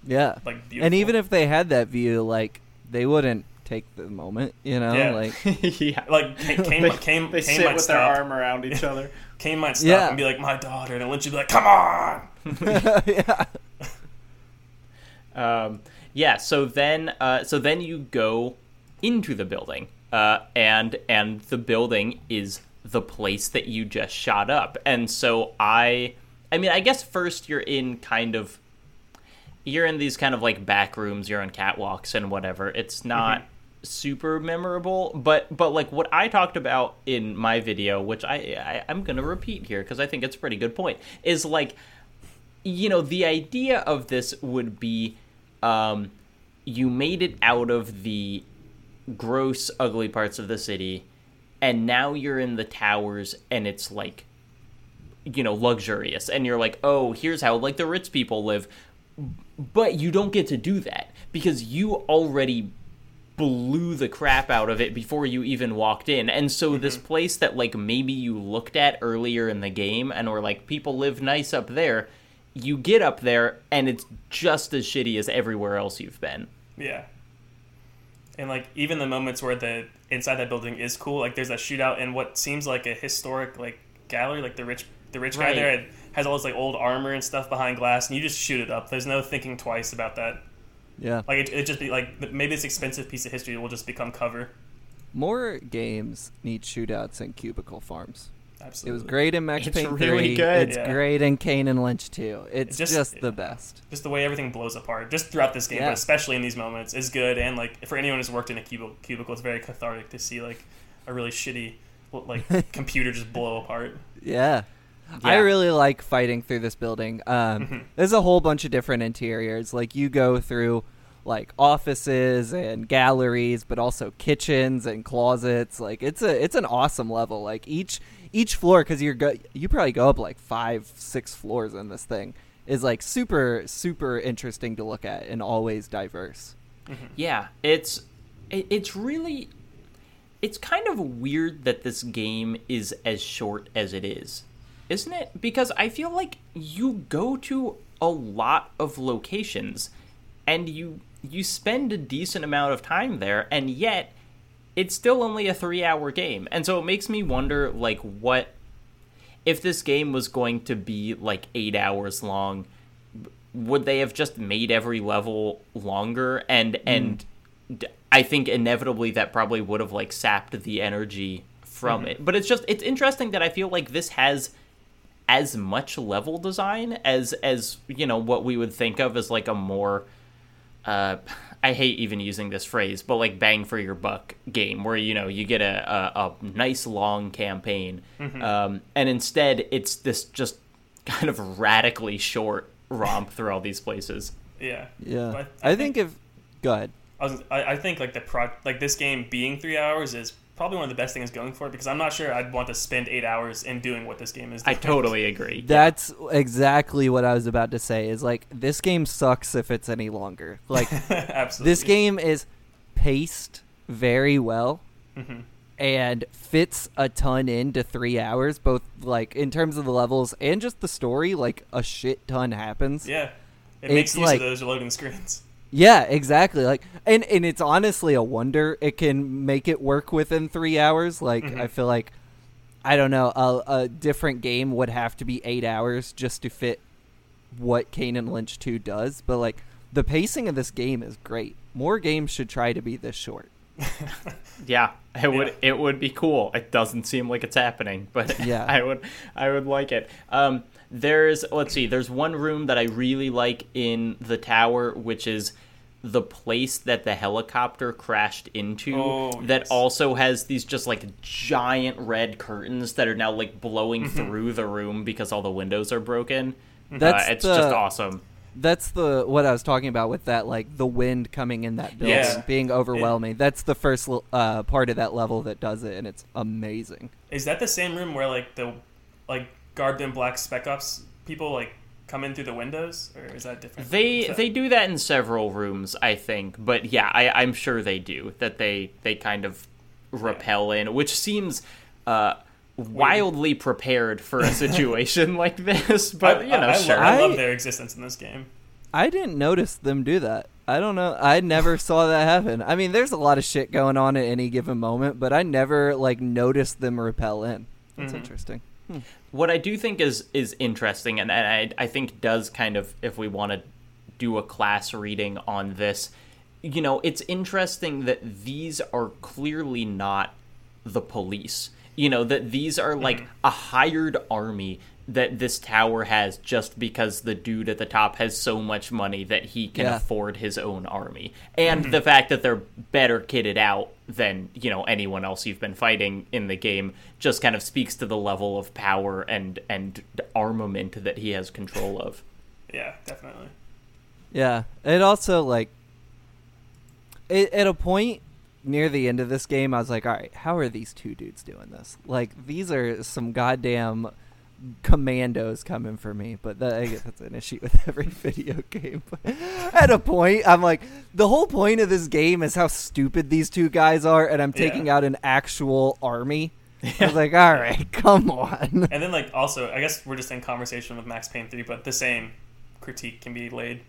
Yeah. Like beautiful. And even if they had that view, like they wouldn't take the moment, you know? Yeah. Like yeah. Like Kane, Kane, they, Kane, they Kane sit with stop. their arm around each other. Kane might stop yeah. and be like, "My daughter," and Lynch would be like, "Come on." yeah. Um, yeah. So then, uh, so then you go into the building, uh, and and the building is the place that you just shot up, and so I I mean, I guess first you're in kind of you're in these kind of like back rooms, you're on catwalks and whatever. It's not mm-hmm. super memorable, but but like what I talked about in my video, which I, I I'm gonna repeat here because I think it's a pretty good point, is like you know the idea of this would be um, you made it out of the gross, ugly parts of the city, and now you're in the towers, and it's like you know luxurious. And you're like oh here's how like the rich people live. But you don't get to do that because you already blew the crap out of it before you even walked in. And so mm-hmm. this place that like maybe you looked at earlier in the game and were like people live nice up there you get up there and it's just as shitty as everywhere else you've been. Yeah. And like even the moments where the inside that building is cool like there's a shootout in what seems like a historic like gallery like the rich the rich right. guy there has all this like old armor and stuff behind glass, and you just shoot it up. There's no thinking twice about that. Yeah, like it, it just be like maybe this expensive piece of history will just become cover. More games need shootouts in cubicle farms. Absolutely. It was great in Max it's Payne really 3. Good. It's yeah. great in Kane and Lynch too. It's, it's just, just, the best. Just the way everything blows apart, just throughout this game, yeah. but especially in these moments, is good. And like for anyone who's worked in a cubicle, cubicle, it's very cathartic to see like a really shitty like computer just blow apart. Yeah. Yeah. I really like fighting through this building. Um, mm-hmm. There's a whole bunch of different interiors. Like you go through like offices and galleries, but also kitchens and closets. Like it's a it's an awesome level. Like each each floor, because you're go- you probably go up like five six floors in this thing is like super super interesting to look at and always diverse. Mm-hmm. Yeah, it's it's really it's kind of weird that this game is as short as it is isn't it? Because I feel like you go to a lot of locations and you you spend a decent amount of time there and yet it's still only a 3-hour game. And so it makes me wonder like what if this game was going to be like 8 hours long would they have just made every level longer and mm. and I think inevitably that probably would have like sapped the energy from mm-hmm. it. But it's just it's interesting that I feel like this has as much level design as as you know what we would think of as like a more uh, I hate even using this phrase, but like bang for your buck game where you know you get a a, a nice long campaign, mm-hmm. um, and instead it's this just kind of radically short romp through all these places. Yeah, yeah. I, I, think, think, if go ahead. I, was, I, I think like the pro like this game being three hours is probably one of the best things going for it because I'm not sure I'd want to spend eight hours in doing what this game is. Doing. I totally agree. That's yeah. exactly what I was about to say. Is like this game sucks if it's any longer. Like absolutely, this game is paced very well. Mm-hmm. And fits a ton into three hours, both like in terms of the levels and just the story. Like a shit ton happens. Yeah, it makes use like, of those loading screens Yeah, exactly. Like, and and it's honestly a wonder it can make it work within three hours. Like, Mhm. I feel like, I don't know, a, a different game would have to be eight hours just to fit what Kane and Lynch Two does. But like, the pacing of this game is great. More games should try to be this short. Yeah, it would it would be cool. It doesn't seem like it's happening, but Yeah. I would I would like it. Um, there's let's see, there's one room that I really like in the tower, which is the place that the helicopter crashed into Oh, that yes. also has these just like giant red curtains that are now like blowing Mm-hmm. through the room because all the windows are broken. That's uh, it's the- just awesome. That's the what I was talking about with that like the wind coming in that building Yeah. being overwhelming. That's the first uh, part of that level that does it, and it's amazing. Is that the same room where like the like garbed in black spec ops people like come in through the windows, or is that different? They that- they do that in several rooms, I think. But yeah, I, I'm sure they do that. They they kind of repel in, which seems uh, wildly prepared for a situation like this. But you know, I, I, sure. love, I love their existence in this game. I didn't notice them do that. I don't know. I never saw that happen. I mean, there's a lot of shit going on at any given moment, but I never like noticed them repel in. That's Mhm. interesting. What I do think is is interesting, and, and I I think does kind of if we want to do a class reading on this, you know, it's interesting that these are clearly not the police. You know that these are like mm. a hired army that this tower has just because the dude at the top has so much money that he can Yeah. afford his own army. And mm-hmm. the fact that they're better kitted out than, you know, anyone else you've been fighting in the game just kind of speaks to the level of power and and armament that he has control of. Yeah, definitely. Yeah. It also like it, at a point near the end of this game, I was like, all right, how are these two dudes doing this? Like, these are some goddamn commandos coming for me. But that, I guess that's an issue with every video game. But at a point, I'm like, the whole point of this game is how stupid these two guys are, and I'm taking Yeah. out an actual army. I was like, all right, come on. And then like also, I guess we're just in conversation with Max Payne three, but the same critique can be laid.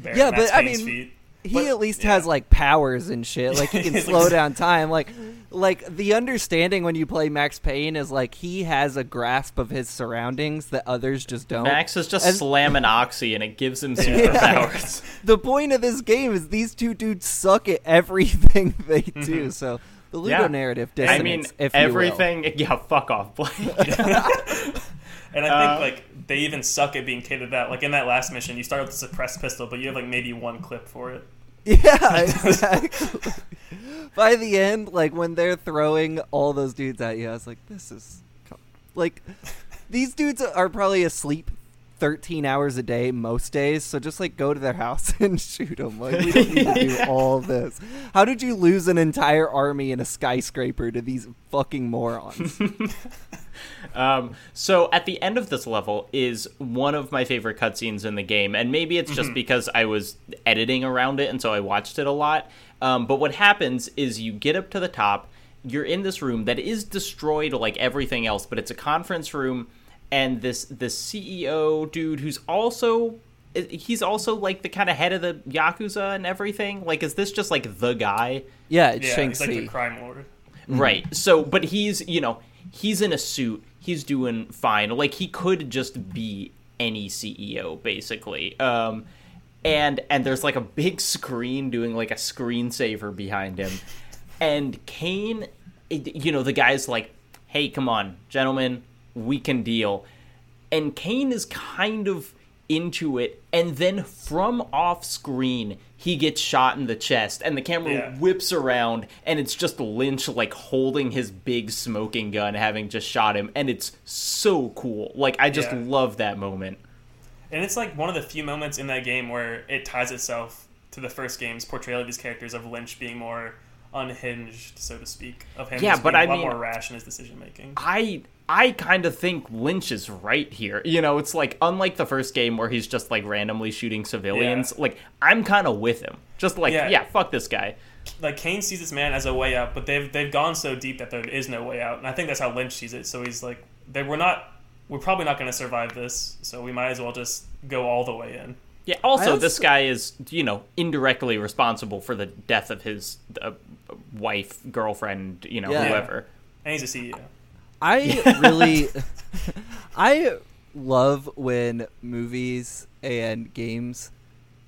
Bare Yeah, Max but, I mean, feet. He But, at least yeah. has like powers and shit. Like he can slow down time. Like like the understanding when you play Max Payne is like he has a grasp of his surroundings that others just don't. Max is just And- slamming oxy and it gives him Yeah. superpowers. The point of this game is these two dudes suck at everything they do. So the Ludo Yeah. narrative I dissonance, mean, if you will. everything. Yeah, fuck off, Blake. And I think Uh, like they even suck at being kitted out. Like in that last mission, you start with the suppressed pistol, but you have like maybe one clip for it. Yeah, exactly. By the end, like when they're throwing all those dudes at you, I was like, "This is like these dudes are probably asleep 13 hours a day most days. So just like go to their house and shoot them. Like we don't need to do all this. How did you lose an entire army in a skyscraper to these fucking morons? Um, so at the end of this level is one of my favorite cutscenes in the game, and maybe it's just because I was editing around it and so I watched it a lot. Um, but what happens is you get up to the top, you're in this room that is destroyed like everything else, but it's a conference room, and this this CEO dude who's also he's also like the kind of head of the yakuza and everything. Like, is this just like the guy? Yeah, it's Yeah, he's like Shang-Chi. the crime lord. Right. So, but he's, you know, he's in a suit. He's doing fine. Like he could just be any CEO basically. Um and and there's like a big screen doing like a screensaver behind him. And Kane you know, the guy's like, "Hey, come on, gentlemen, we can deal." And Kane is kind of into it and then from off screen he gets shot in the chest and the camera Yeah. whips around and it's just Lynch like holding his big smoking gun having just shot him and it's so cool. Like I just Yeah. love that moment. And it's like one of the few moments in that game where it ties itself to the first game's portrayal of these characters of Lynch being more unhinged, so to speak, of him Yeah, just but being I a lot mean- more rash in his decision making. I I kind of think Lynch is right here. You know, it's like unlike the first game where he's just like randomly shooting civilians. Yeah. Like I'm kind of with him. Just like Yeah. yeah, fuck this guy. Like Kane sees this man as a way out, but they've they've gone so deep that there is no way out, and I think that's how Lynch sees it. So he's like, they we're not, we're probably not going to survive this, so we might as well just go all the way in. Yeah. Also, also- this guy is, you know, indirectly responsible for the death of his uh, wife, girlfriend, you know, Yeah. whoever. And he's a CEO. I really, I love when movies and games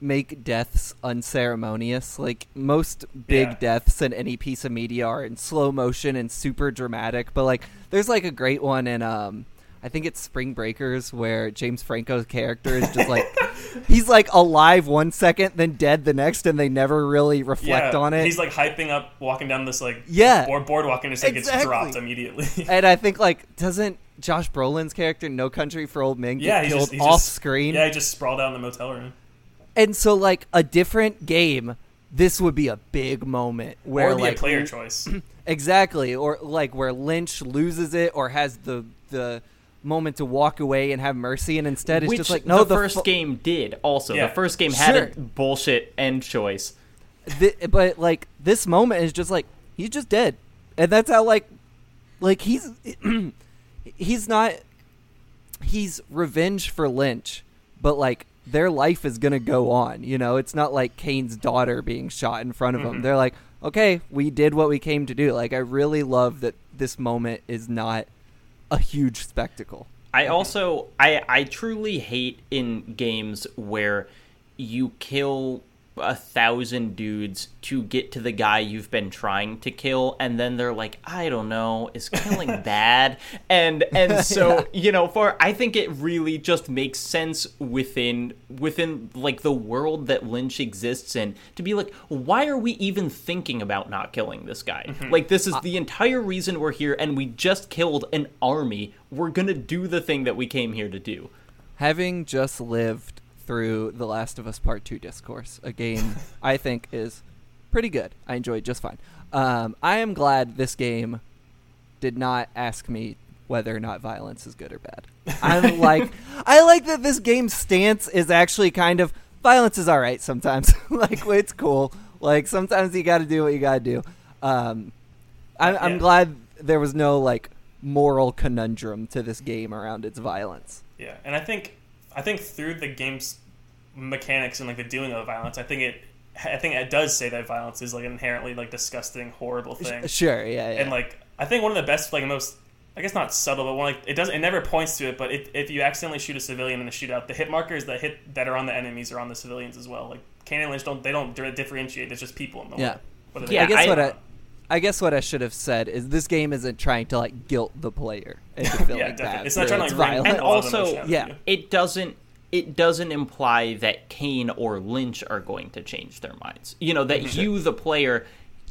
make deaths unceremonious. Like most big Yeah. deaths in any piece of media are in slow motion and super dramatic. But like, there's like a great one in um, I think it's Spring Breakers where James Franco's character is just like, he's like alive one second, then dead the next, and they never really reflect yeah, on it. He's like hyping up, walking down this like Yeah. board boardwalk, and just like gets dropped immediately. and I think like doesn't Josh Brolin's character No Country for Old Men get yeah, he's killed just off just, screen? Yeah, he just sprawled out in the motel room. And so like a different game, this would be a big moment where or be like a player choice. exactly, or like where Lynch loses it or has the the moment to walk away and have mercy, and instead it's Which just like no, the, first fu- game did. Also, Yeah. the first game had Sure. a bullshit end choice. thi- but like this moment is just like he's just dead, and that's how like like he's he's not he's revenge for Lynch, but like their life is gonna go on. You know, it's not like Kane's daughter being shot in front of him. Mhm. They're like, okay, we did what we came to do. Like I really love that this moment is not a huge spectacle. I also I I truly hate in games where you kill a thousand dudes to get to the guy you've been trying to kill and then they're like I don't know is killing bad? And and so you know for I think it really just makes sense within within like the world that Lynch exists in to be like why are we even thinking about not killing this guy? Mm-hmm. Like this is uh the entire reason we're here and we just killed an army. We're gonna do the thing that we came here to do. Having just lived through The Last of Us Part 2 Discourse, a game I think is pretty good. I enjoyed just fine. Um, I am glad this game did not ask me whether or not violence is good or bad. I'm like, I like that this game's stance is actually kind of violence is all right sometimes. like it's cool. Like sometimes you got to do what you got to do. Um, I'm, I'm Yeah. glad there was no like moral conundrum to this game around its violence. Yeah, and I think I think through the game's mechanics and like the dealing of violence, I think it I think it does say that violence is like an inherently like disgusting, horrible thing. Sure, yeah, yeah. And like I think one of the best, like most, I guess not subtle, but one like it doesn't, it never points to it. But it, if you accidentally shoot a civilian in a shootout, the hit markers that hit that are on the enemies are on the civilians as well. Like Kane and Lynch don't they don't differentiate. It's just people in the Yeah. way. Yeah, I guess I- what I, I guess what I should have said is this game isn't trying to like guilt the player into feeling yeah, bad. It's not for trying to like bring violence. And a lot of also- emotion out of yeah. it doesn't it doesn't imply that Kane or Lynch are going to change their minds. You know that mm-hmm. you the player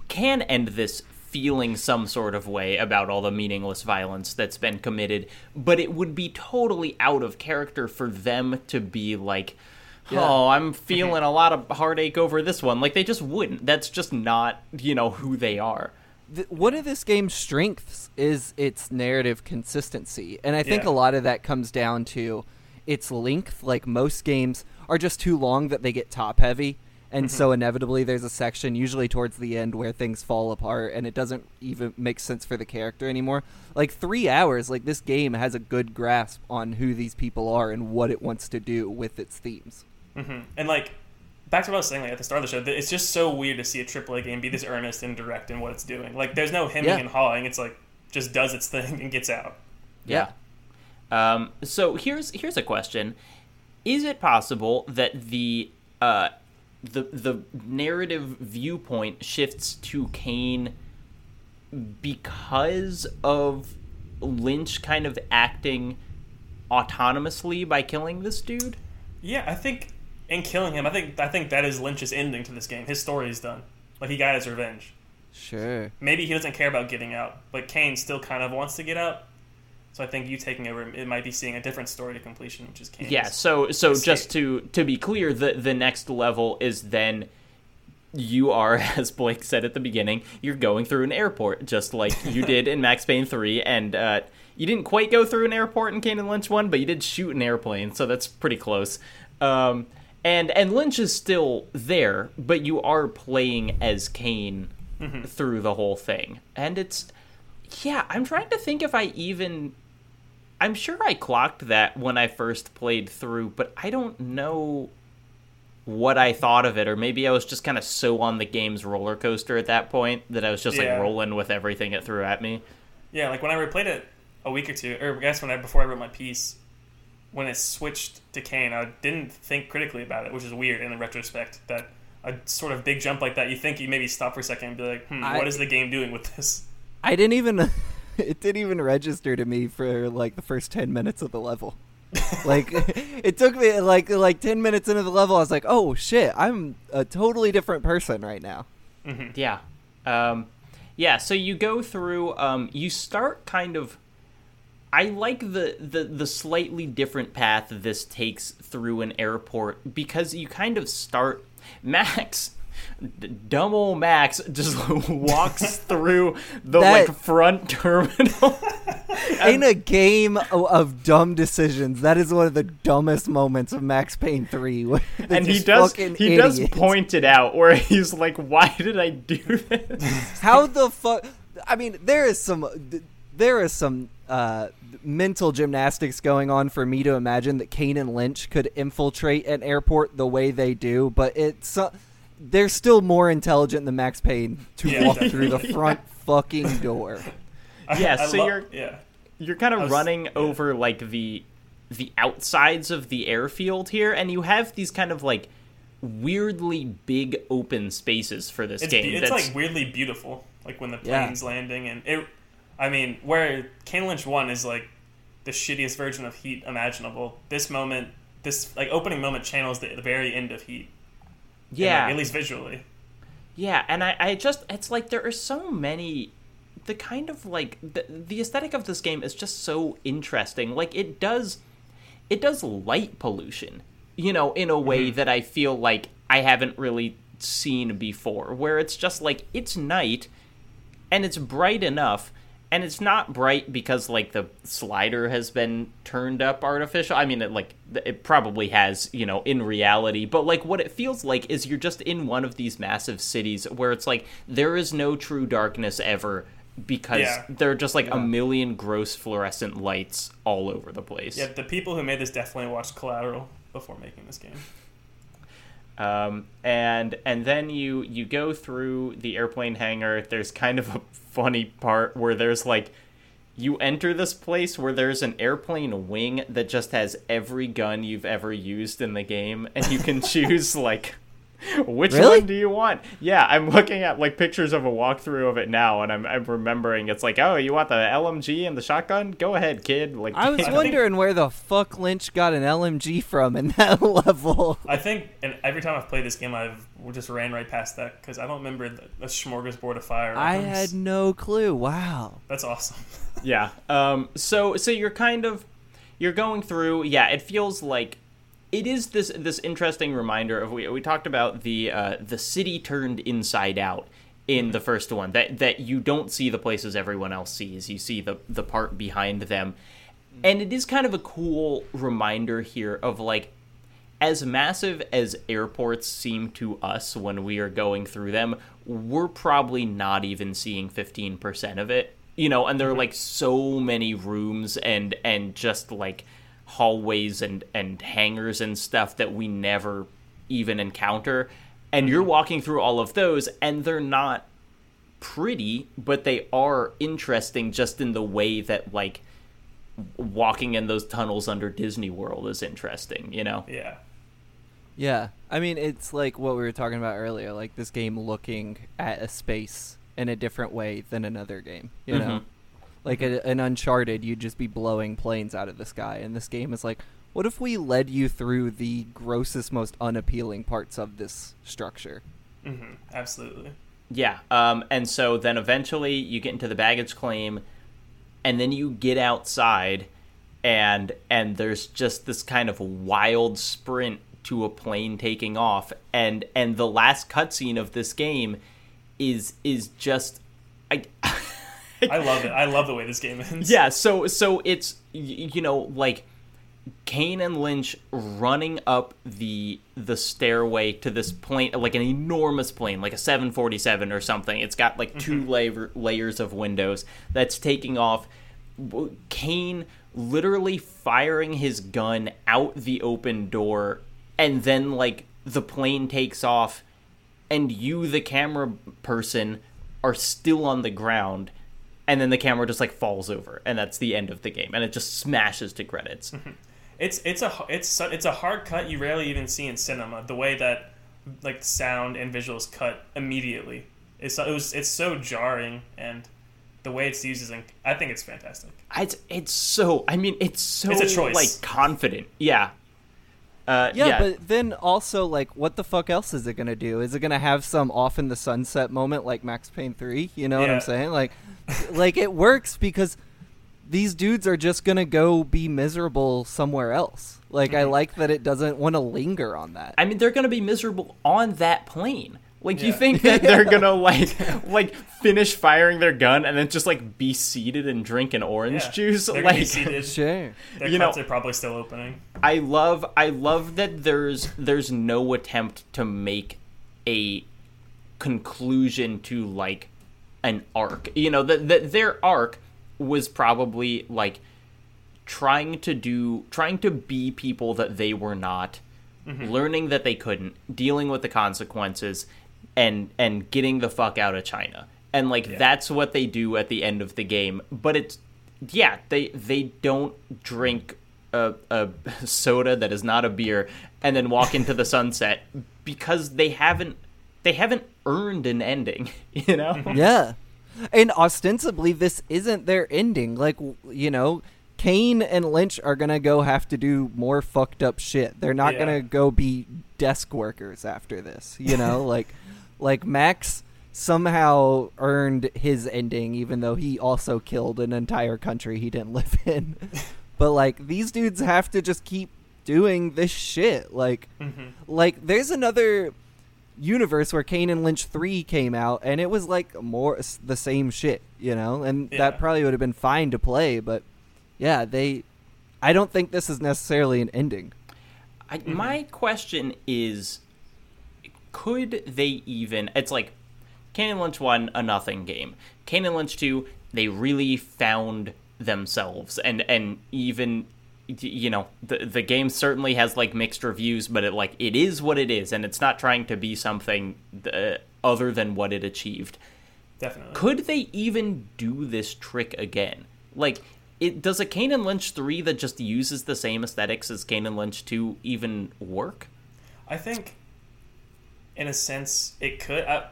can end this feeling some sort of way about all the meaningless violence that's been committed, but it would be totally out of character for them to be like Yeah. Oh, I'm feeling a lot of heartache over this one. Like they just wouldn't. That's just not, you know, who they are. Th- one of this game's strengths is its narrative consistency, and I think Yeah. a lot of that comes down to its length. Like most games are just too long that they get top heavy, and so mm-hmm. inevitably there's a section, usually towards the end, where things fall apart, and it doesn't even make sense for the character anymore. Like three hours, like this game has a good grasp on who these people are and what it wants to do with its themes. Hmm And like back to what I was saying like, at the start of the show, it's just so weird to see a AAA game be this earnest and direct in what it's doing. Like there's no hemming Yeah. and hawing. It's like just does its thing and gets out. Yeah. Um, so here's here's a question: Is it possible that the uh, the the narrative viewpoint shifts to Kane because of Lynch kind of acting autonomously by killing this dude? Yeah, I think in killing him, I think I think that is Lynch's ending to this game. His story is done. Like he got his revenge. Sure. Maybe he doesn't care about getting out, but Kane still kind of wants to get out. So I think you taking over, it might be seeing a different story to completion, which is Kane's. Yeah. So so escape. just to to be clear, the the next level is then you are, as Blake said at the beginning, you're going through an airport, just like you did in Max Payne 3. And uh, you didn't quite go through an airport in Kane and Lynch 1, but you did shoot an airplane, so that's pretty close. Um, and, and Lynch is still there, but you are playing as Kane mm-hmm. through the whole thing. And it's. Yeah, I'm trying to think if I even. I'm sure I clocked that when I first played through, but I don't know what I thought of it, or maybe I was just kind of so on the game's roller coaster at that point that I was just Yeah. like rolling with everything it threw at me. Yeah, like when I replayed it a week or two, or I guess when I before I wrote my piece, when it switched to Kane, I didn't think critically about it, which is weird in retrospect. That a sort of big jump like that, you think you maybe stop for a second and be like, hmm, I- what is the game doing with this? I didn't even. it didn't even register to me for like the first ten minutes of the level. like it took me like like ten minutes into the level, I was like, "Oh shit, I'm a totally different person right now." Yeah. Um, yeah, so you go through, um, you start kind of. I like the, the, the slightly different path this takes through an airport because you kind of start. Max, d- dumb old Max, just walks through the That- like front terminal. In a game o- of dumb decisions, that is one of the dumbest moments of Max Payne Three. and he does he does point it out where he's like, "Why did I do this?" How the fuck? I mean, there is some, there is some uh, mental gymnastics going on for me to imagine that Kane and Lynch could infiltrate an airport the way they do, but it's uh, they're still more intelligent than Max Payne to Yeah, walk through the definitely. front fucking door. Yeah, I so lo- you're- yeah. you're kind of was- running yeah. over like the the outsides of the airfield here and you have these kind of like weirdly big open spaces for this It's, game be- it's that's like weirdly beautiful, like when the Yeah. plane's landing, and it. I mean, where Kane Lynch One is like the shittiest version of Heat imaginable. This moment, this like opening moment, channels the, the very end of Heat. and, yeah like, at least visually. yeah and I, I just it's like there are so many the kind of like the, the aesthetic of this game is just so interesting like it does it does light pollution you know in a way mm-hmm. that i feel like i haven't really seen before where it's just like it's night and it's bright enough and it's not bright because like the slider has been turned up artificial i mean it like it probably has you know in reality but like what it feels like is you're just in one of these massive cities where it's like there is no true darkness ever because Yeah. there are just like a million gross fluorescent lights all over the place Yeah, the people who made this definitely watched Collateral before making this game. Um, and and then you you go through the airplane hangar. There's kind of a funny part where there's like you enter this place where there's an airplane wing that just has every gun you've ever used in the game, and you can choose like which Really? one do you want? Yeah, I'm looking at like pictures of a walkthrough of it now, and I'm I'm remembering it's like oh you want the LMG and the shotgun? Go ahead, kid. Like I was think- wondering where the fuck Lynch got an LMG from in that level. I think, and every time I've played this game, I've just ran right past that because I don't remember the, a smorgasbord of fire. I had no clue. Wow. That's awesome. yeah um so so you're kind of you're going through yeah it feels like it is this this interesting reminder of we we talked about the uh the city turned inside out in mm-hmm. the first one that that you don't see the places everyone else sees. You see the the part behind them. Mm-hmm. And it is kind of a cool reminder here of like as massive as airports seem to us when we are going through them, we're probably not even seeing 15% of it. You know, and there are mm-hmm. like so many rooms and and just like hallways and and hangars and stuff that we never even encounter. And you're walking through all of those and they're not pretty, but they are interesting just in the way that like walking in those tunnels under Disney World is interesting, you know? Yeah. Yeah, I mean it's like what we were talking about earlier, like this game looking at a space in a different way than another game. You know, Mhm. Like a, an Uncharted, you'd just be blowing planes out of the sky, and this game is like, what if we led you through the grossest, most unappealing parts of this structure? hmm Absolutely. Yeah. Um, and so then eventually you get into the baggage claim, and then you get outside, and and there's just this kind of wild sprint to a plane taking off, and and the last cutscene of this game is is just I. I love it. I love the way this game ends. Yeah, so so it's you know like Kane and Lynch running up the the stairway to this plane like an enormous plane like a 747 or something. It's got like 2 mm-hmm. layer, layers of windows that's taking off Kane literally firing his gun out the open door and then like the plane takes off and you the camera person are still on the ground and then the camera just like falls over and that's the end of the game and it just smashes to credits It's it's a it's it's a hard cut you rarely even see in cinema. The way that like sound and visuals cut immediately. It's it was it's so jarring and the way it's used is inc- I think it's fantastic. it's it's so i mean it's so It's a choice. like confident yeah uh, Yeah, yeah, but then also like, what the fuck else is it gonna do? Is it gonna have some off in the sunset moment like Max Payne three? You know what I'm saying? Like, like it works because these dudes are just gonna go be miserable somewhere else. Like, I Mhm. like that it doesn't want to linger on that. I mean, they're gonna be miserable on that plane. Like, you think that they're gonna like like finish firing their gun and then just like be seated and drink an orange Yeah. juice? They're gonna be Like, seated. Sure. Their you know- cuts are probably still opening. I love I love that there's there's no attempt to make a conclusion to like an arc. You know, that that their arc was probably like trying to do trying to be people that they were not, mm-hmm. learning that they couldn't, dealing with the consequences and and getting the fuck out of China. And like Yeah. that's what they do at the end of the game. But it's yeah, they they don't drink a, a soda that is not a beer and then walk into the sunset because they haven't they haven't earned an ending, you know? Yeah. And ostensibly, this isn't their ending. Like, you know, Kane and Lynch are going to go have to do more fucked up shit. They're not Yeah. going to go be desk workers after this, you know? like, like Max somehow earned his ending, even though he also killed an entire country he didn't live in. but, like, these dudes have to just keep doing this shit. Like, hmm like there's another universe where Kane and Lynch 3 came out and it was like more the same shit, you know? And Yeah. that probably would have been fine to play, but yeah, they I don't think this is necessarily an ending. I, mm-hmm. My question is could they even it's like Kane and Lynch 1 a nothing game. Kane and Lynch 2 they really found themselves and and even you know the the game certainly has like mixed reviews but it like it is what it is and it's not trying to be something uh, other than what it achieved Definitely. could they even do this trick again? Like, it does a Kane and Lynch three that just uses the same aesthetics as Kane and Lynch two even work? I think, in a sense, it could. I,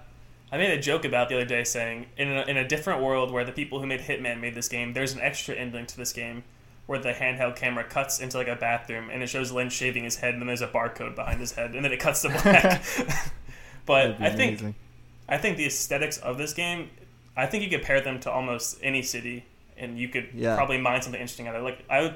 I made a joke about the other day saying, in a, in a different world where the people who made Hitman made this game, there's an extra ending to this game where the handheld camera cuts into like a bathroom and it shows Lynch shaving his head, and then there's a barcode behind his head, and then it cuts to black. but I think amazing. I think the aesthetics of this game, I think you could pair them to almost any city, and you could Yeah. probably mine something interesting out of it. Like I would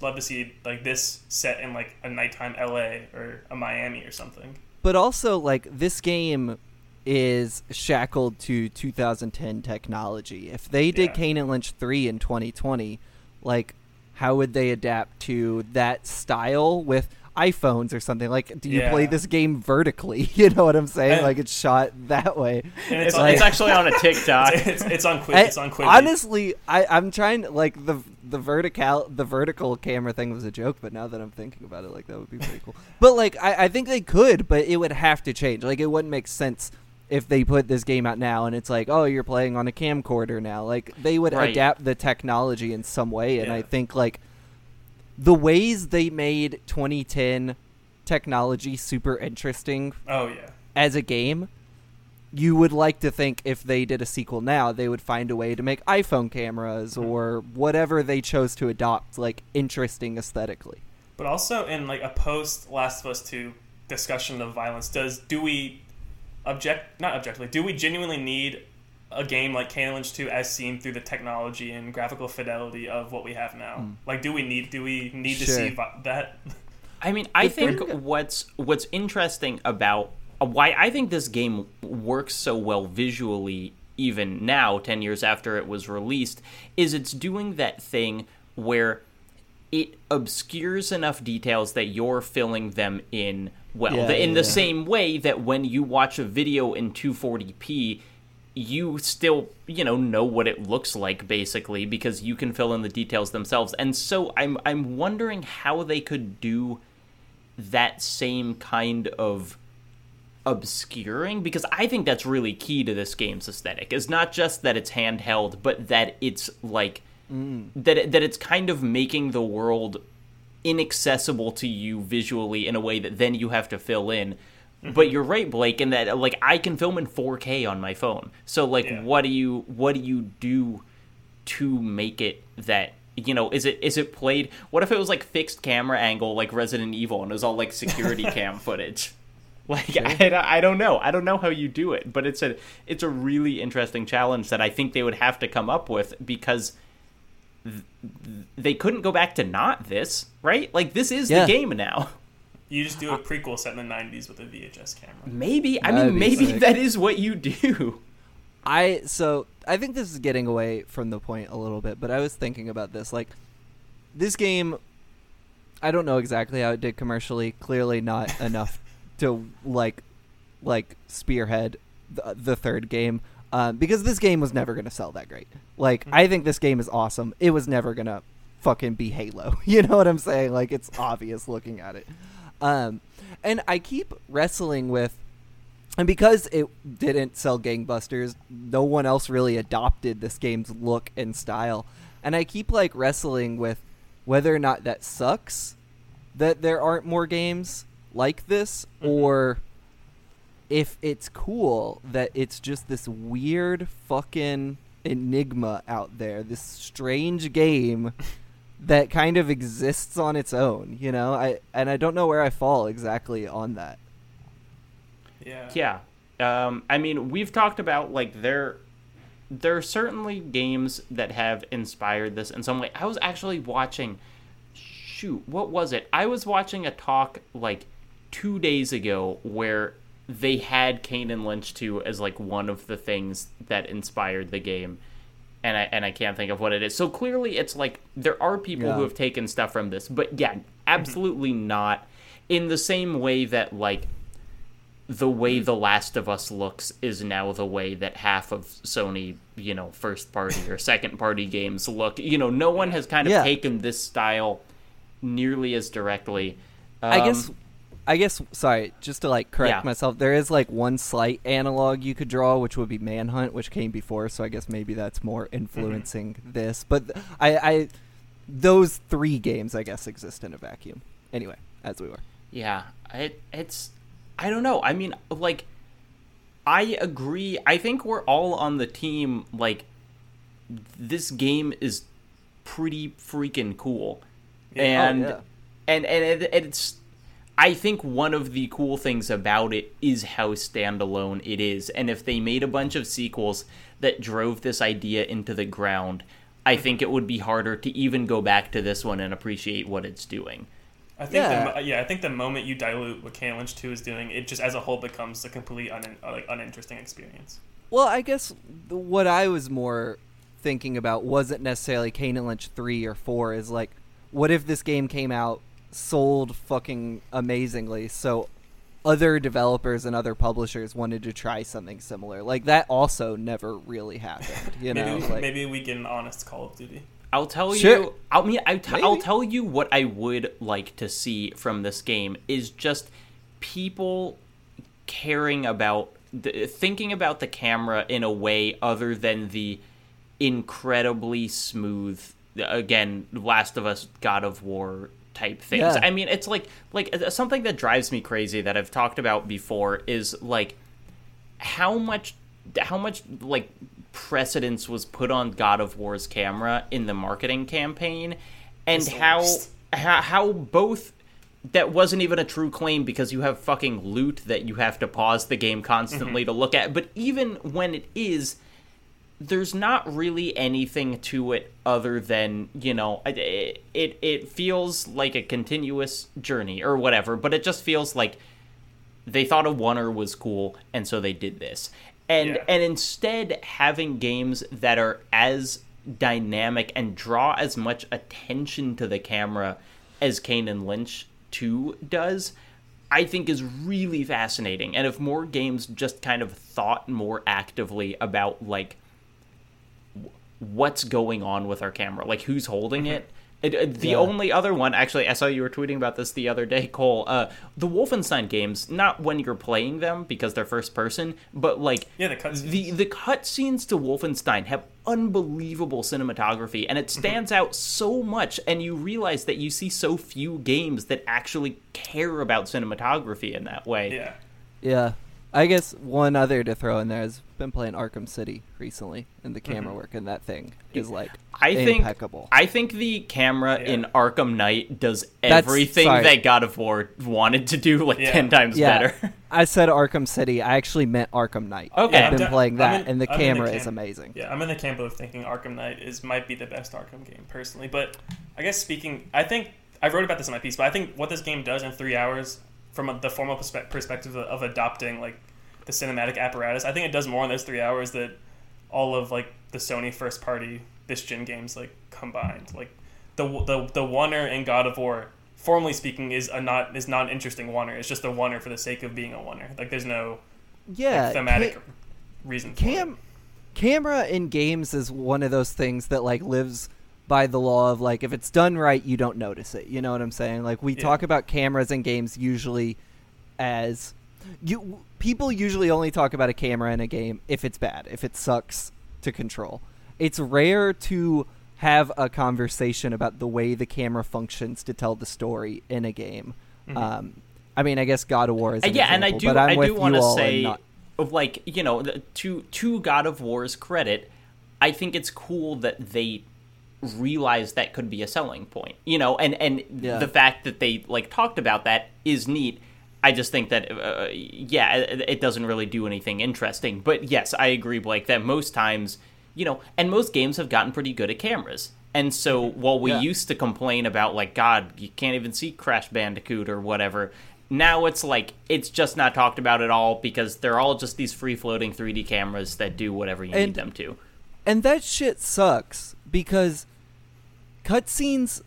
love to see like this set in like a nighttime LA or a Miami or something. But also like this game is shackled to 2010 technology. If they did Yeah. Kane and Lynch 3 in 2020, like how would they adapt to that style with iPhones or something? Like do you play this game vertically? You know what I'm saying? And- like it's shot that way. And It's, it's, on, it's actually on a TikTok. it's, it's, it's on Quibi. It's on Quibi. honestly, I, I'm trying to like the the vertical the vertical camera thing was a joke, but now that I'm thinking about it, like that would be pretty cool. But like I, I think they could, but it would have to change. Like it wouldn't make sense if they put this game out now and it's like, oh, you're playing on a camcorder now. Like they would Right. adapt the technology in some way, and I think like the ways they made 2010 technology super interesting oh yeah. as a game, you would like to think if they did a sequel now, they would find a way to make iPhone cameras Hmm. or whatever they chose to adopt, like interesting aesthetically. But also in like a post Last of Us Two discussion of violence, does do we object not objectively? Do we genuinely need a game like Kane and Lynch Two as seen through the technology and graphical fidelity of what we have now? Like, do we need do we need to see vi- that? I mean, I think what's what's interesting about uh, why I think this game works so well visually, even now, ten years after it was released, is it's doing that thing where it obscures enough details that you're filling them in well. Yeah, in yeah, the same way that when you watch a video in 240p, you still, you know, know what it looks like basically because you can fill in the details themselves. And so I'm I'm wondering how they could do that same kind of obscuring because I think that's really key to this game's aesthetic. Is not just that it's handheld, but that it's like mm. that it, that it's kind of making the world inaccessible to you visually in a way that then you have to fill in. Mm-hmm. But you're right, Blake, in that like I can film in 4K on my phone. So like, yeah. what do you what do you do to make it that you know is it is it played? What if it was like fixed camera angle like Resident Evil and it was all like security cam footage? Like I, I don't know. I don't know how you do it, but it's a it's a really interesting challenge that I think they would have to come up with because they couldn't go back to not this, right? Like this is yeah. the game now. You just do a uh, prequel set in the '90s with a VHS camera. Maybe. I That'd mean, maybe sick. that is what you do. I so I think this is getting away from the point a little bit, but I was thinking about this. Like this game I don't know exactly how it did commercially. Clearly not enough to like like spearhead the, the third game um, because this game was never going to sell that great. Like mm-hmm. I think this game is awesome. It was never going to fucking be Halo. You know what I'm saying? Like it's obvious looking at it. Um, and I keep wrestling with and because it didn't sell gangbusters, no one else really adopted this game's look and style. And I keep like wrestling with whether or not that sucks that there aren't more games like this mm-hmm. or if it's cool that it's just this weird fucking enigma out there, this strange game that kind of exists on its own, you know? I and I don't know where I fall exactly on that. Yeah. Yeah. Um, I mean, we've talked about like there there are certainly games that have inspired this in some way. I was actually watching shoot, what was it? I was watching a talk like two days ago where they had Kane and Lynch 2 as like one of the things that inspired the game. And I and I can't think of what it is. So clearly it's like there are people yeah. who have taken stuff from this, but yeah, absolutely mm-hmm. not in the same way that like the way The Last of Us looks is now the way that half of Sony, you know, first party or second party games look. You know, no one has kind of yeah. taken this style nearly as directly. Um, I guess um, I guess sorry, just to like correct yeah. myself, there is like one slight analog you could draw, which would be Manhunt, which came before. So I guess maybe that's more influencing mm-hmm. this. But I, I, those three games, I guess, exist in a vacuum. Anyway, as we were. Yeah, it, it's, I don't know. I mean, like, I agree. I think we're all on the team. Like, this game is pretty freaking cool, yeah. and oh, yeah. and and it, it's I think one of the cool things about it is how standalone it is. And if they made a bunch of sequels that drove this idea into the ground, I think it would be harder to even go back to this one and appreciate what it's doing. I think yeah. The, yeah, I think the moment you dilute what Kane Lynch 2 is doing, it just as a whole becomes a completely un, uh, like uninteresting experience. Well, I guess what I was more thinking about wasn't necessarily Kane and Lynch 3 or 4 is like what if this game came out sold fucking amazingly. So other developers and other publishers wanted to try something similar. Like that also never really happened. You maybe, know, like, maybe we get an honest Call of Duty. I'll tell sure. you. I mean, I t- I'll tell you what I would like to see from this game is just people caring about the, thinking about the camera in a way other than the incredibly smooth again last of us god of war type things. Yeah. I mean, it's like like uh, something that drives me crazy that I've talked about before is like how much how much like precedence was put on God of War's camera in the marketing campaign and how, how how both that wasn't even a true claim because you have fucking loot that you have to pause the game constantly mm-hmm. to look at but even when it is there's not really anything to it other than you know it, it it feels like a continuous journey or whatever but it just feels like they thought a oneer was cool and so they did this and yeah. and instead having games that are as dynamic and draw as much attention to the camera as Kane and Lynch 2 does I think is really fascinating and if more games just kind of thought more actively about like what's going on with our camera, like who's holding mm-hmm. it, It, uh, the Yeah. only other one, actually, I saw you were tweeting about this the other day, Cole. Uh, the Wolfenstein games, not when you're playing them because they're first person, but like Yeah, the cutscenes. the the cutscenes to Wolfenstein have unbelievable cinematography, and it Mm-hmm. stands out so much. And you realize that you see so few games that actually care about cinematography in that way. Yeah. Yeah. I guess one other to throw in there has been playing Arkham City recently, and the camera Mm-hmm. work in that thing is like I think impeccable. I think the camera Yeah. in Arkham Knight does That's- everything sorry. that God of War wanted to do like Yeah. ten times yeah, better. I said Arkham City. I actually meant Arkham Knight. Okay. I've been de- playing that, in- and the I'm in the camera is amazing. Yeah, I'm in the camp of thinking Arkham Knight is might be the best Arkham game personally. But I guess speaking, I think I wrote about this in my piece. But I think what this game does in three hours, from a, the formal perspe- perspective of, of adopting like the cinematic apparatus, I think it does more in those three hours that all of like the Sony first party this gen games like combined. Like the the the oneer in God of War, formally speaking, is a not is not an interesting oneer. It's just a oneer for the sake of being a oneer. Like there's no Yeah, like, thematic reason. For it. cam camera in games is one of those things that like lives by the law of like if it's done right you don't notice it you know what i'm saying like we Yeah. talk about cameras in games usually as you people usually only talk about a camera in a game if it's bad if it sucks to control it's rare to have a conversation about the way the camera functions to tell the story in a game Mhm. um i mean i guess god of war is Uh, an yeah, and I do but I'm I do want to say, not- of like you know, the, to to God of War's credit, I think it's cool that they realize that could be a selling point. You know, and and Yeah. the fact that they like talked about that is neat. I just think that uh, yeah, it, it doesn't really do anything interesting. But yes, I agree, Blake, that most times, you know, and most games have gotten pretty good at cameras. And so while we Yeah. used to complain about like God, you can't even see Crash Bandicoot or whatever, now it's like it's just not talked about at all because they're all just these free floating 3D cameras that do whatever you need them to. And that shit sucks because cutscenes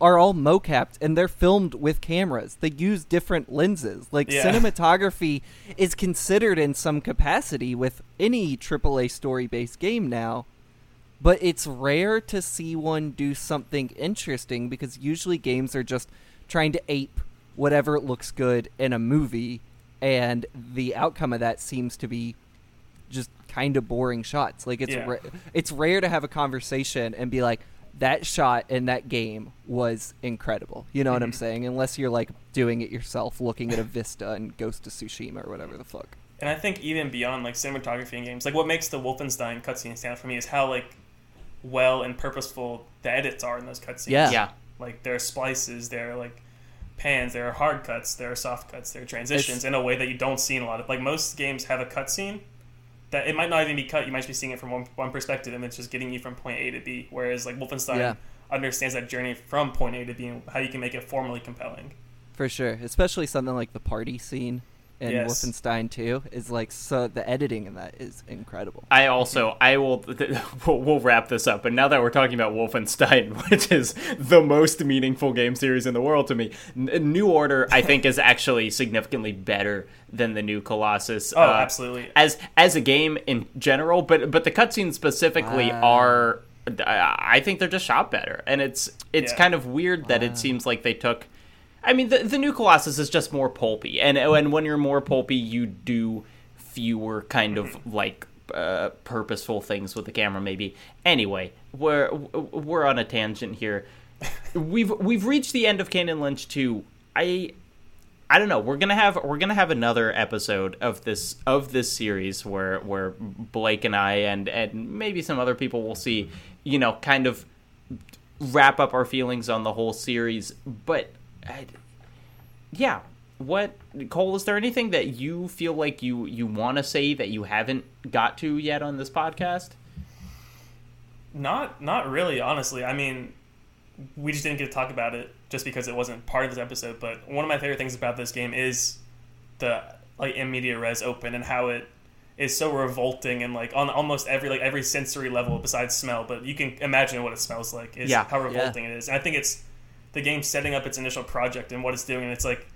are all mocapped and they're filmed with cameras. They use different lenses. Like Yeah. cinematography is considered in some capacity with any AAA story-based game now. But it's rare to see one do something interesting because usually games are just trying to ape whatever looks good in a movie and the outcome of that seems to be just kind of boring shots. Like it's Yeah. ra- it's rare to have a conversation and be like that shot in that game was incredible. You know what I'm Mhm. saying? Unless you're like doing it yourself, looking at a vista and Ghost of Tsushima or whatever the fuck. And I think even beyond like cinematography in games, like what makes the Wolfenstein cutscene stand out for me is how like well and purposeful the edits are in those cutscenes. Yeah. Yeah. Like there are splices, there are like pans, there are hard cuts, there are soft cuts, there are transitions It's- in a way that you don't see in a lot of like most games have a cutscene that it might not even be cut. You might just be seeing it from one, one perspective, and it's just getting you from point A to B. Whereas like Wolfenstein Yeah. understands that journey from point A to B and how you can make it formally compelling. For sure, especially something like the party scene in Yes. Wolfenstein 2 is like so the editing in that is incredible. I also I will we'll, we'll wrap this up. But now that we're talking about Wolfenstein, which is the most meaningful game series in the world to me, N- New Order I think is actually significantly better than the new Colossus. Oh, uh, absolutely. As as a game in general, but but the cutscenes specifically Wow. are. I I think they're just shot better, and it's it's Yeah. kind of weird that it seems like they took. I mean, the the new Colossus is just more pulpy, and and when you're more pulpy, you do fewer kind of like uh, purposeful things with the camera. Maybe anyway, we're we're on a tangent here. we've we've reached the end of Kane and Lynch two. I I don't know. We're gonna have we're gonna have another episode of this of this series where where Blake and I and and maybe some other people will see, you know, kind of wrap up our feelings on the whole series. But I, yeah, what Cole? Is there anything that you feel like you you want to say that you haven't got to yet on this podcast? Not not really, honestly. I mean, we just didn't get to talk about it just because it wasn't part of this episode. But one of my favorite things about this game is the like in media res open and how it is so revolting and like on almost every like every sensory level besides smell. But you can imagine what it smells like. Is Yeah. how revolting it is. And I think it's the game setting up its initial project and what it's doing. And it's like,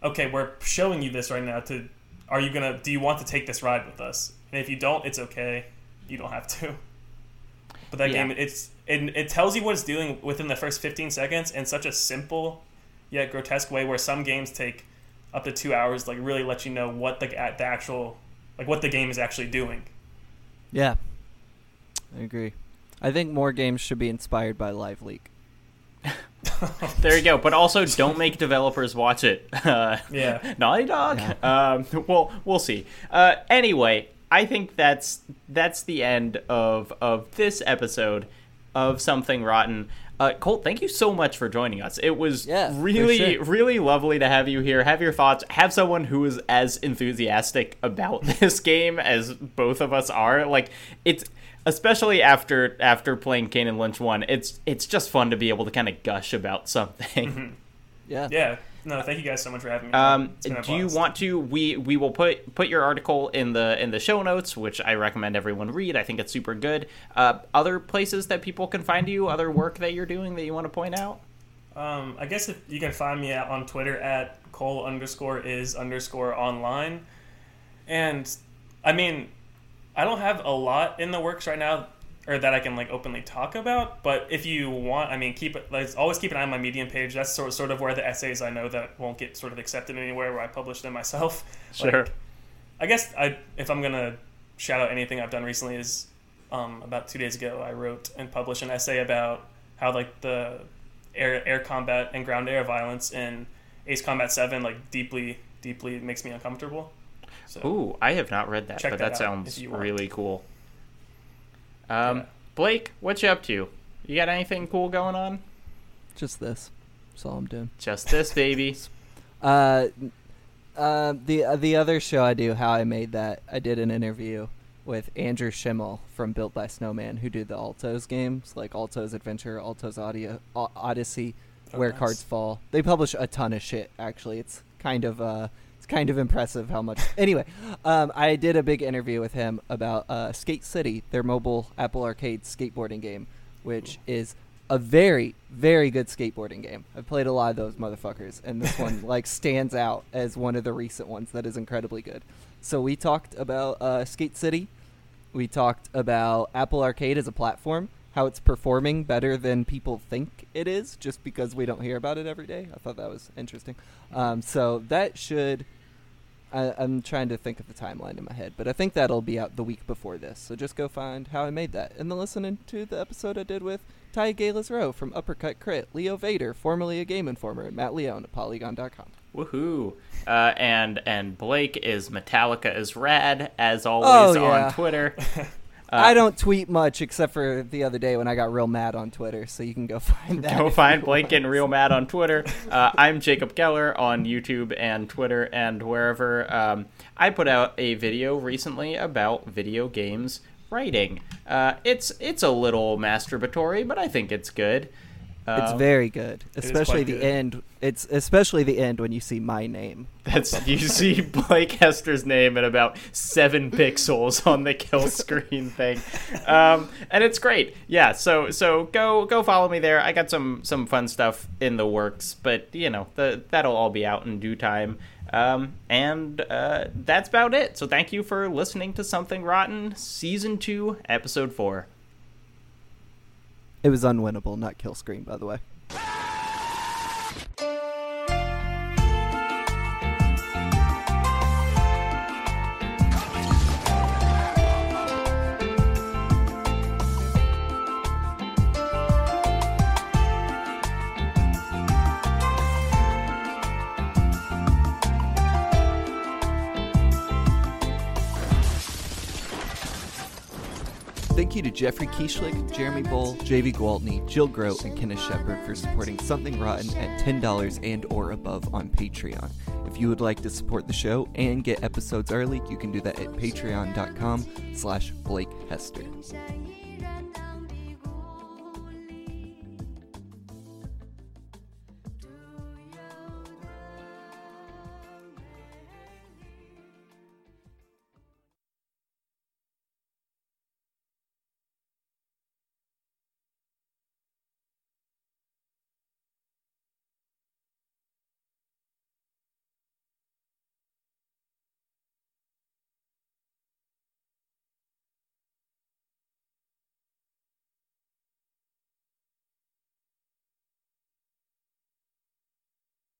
okay, we're showing you this right now. To are you gonna? Do you want to take this ride with us? And if you don't, it's okay. You don't have to. But that Yeah. game, it's it, it tells you what it's doing within the first 15 seconds in such a simple yet grotesque way where some games take up to two hours like really let you know what the, the actual like what the game is actually doing Yeah, I agree. I think more games should be inspired by Live Leak. There you go. But also, don't make developers watch it. Uh, Yeah. Naughty Dog. Um, well, we'll see. Uh, anyway, I think that's that's the end of of this episode of Something Rotten. Uh, Cole, thank you so much for joining us. It was Yeah, really, sure. really lovely to have you here. Have your thoughts. Have someone who is as enthusiastic about this game as both of us are. Like it's especially after after playing Kane and Lynch one. It's it's just fun to be able to kind of gush about something. Yeah. yeah no thank you guys so much for having me Um, It's do you want to? We we will put put your article in the in the show notes, which I recommend everyone read. I think it's super good. Uh, other places that people can find you, other work that you're doing that you want to point out. Um, I guess if you can find me at, on Twitter at Cole underscore is underscore online. And I mean, I don't have a lot in the works right now or that I can like openly talk about, but if you want, I mean, keep it, like, always keep an eye on my Medium page. That's sort sort of where the essays I know that won't get sort of accepted anywhere where I publish them myself. Sure. Like, I guess I, if I'm gonna shout out anything I've done recently is um, about two days ago I wrote and published an essay about how like the air air combat and ground air violence in Ace Combat Seven like deeply deeply makes me uncomfortable. So Ooh, I have not read that, but that that, sounds if you want. really cool. Um, Yeah. Blake, what you up to? You got anything cool going on? Just this. That's all I'm doing. Just this, baby. Uh, uh, the uh, the other show I do, how I made that, I did an interview with Andrew Schimmel from Built by Snowman, who do the Altos games, like Alto's Adventure, Altos Audio, O- Odyssey, Oh, Where nice. Cards Fall. They publish a ton of shit. Actually, it's kind of uh, it's kind of impressive how much. anyway, um, I did a big interview with him about uh, Skate City, their mobile Apple Arcade skateboarding game, which is a very very good skateboarding game. I've played a lot of those motherfuckers, and this one like stands out as one of the recent ones that is incredibly good. So we talked about uh, Skate City. We talked about Apple Arcade as a platform, how it's performing better than people think it is, just because we don't hear about it every day. I thought that was interesting. Um, so that should. I, I'm trying to think of the timeline in my head, but I think that'll be out the week before this. So just go find how I made that, and then listen to the episode I did with Ty Galiz-Rowe from Uppercut Crit, Leo Vader, formerly a Game Informer, and Matt Leone at Polygon.com. Woohoo! Uh, and and Blake is Metallica is rad as always Oh, yeah. on Twitter. Uh, I don't tweet much except for the other day when I got real mad on Twitter, so you can go find that. Go find Blake getting real mad on Twitter. Uh, I'm Jacob Keller on YouTube and Twitter and wherever. Um, I put out a video recently about video games writing. Uh, it's it's a little masturbatory, but I think it's good. It's Uh, very good, especially the good. end. It's especially the end when you see my name. That's you see Blake Hester's name in about seven pixels on the kill screen thing, um, and it's great. Yeah, so so go go follow me there. I got some some fun stuff in the works, but you know the, that'll all be out in due time. Um, and uh, that's about it. So thank you for listening to Something Rotten, season two, episode four. It was unwinnable, not kill screen, by the way. Thank you to Jeffrey Kieshlick, Jeremy Bull, Javy Gwaltney, Jill Grote, and Kenneth Shepard for supporting Something Rotten at $10 and or above on Patreon. If you would like to support the show and get episodes early, you can do that at patreon.com slash Blake Hester.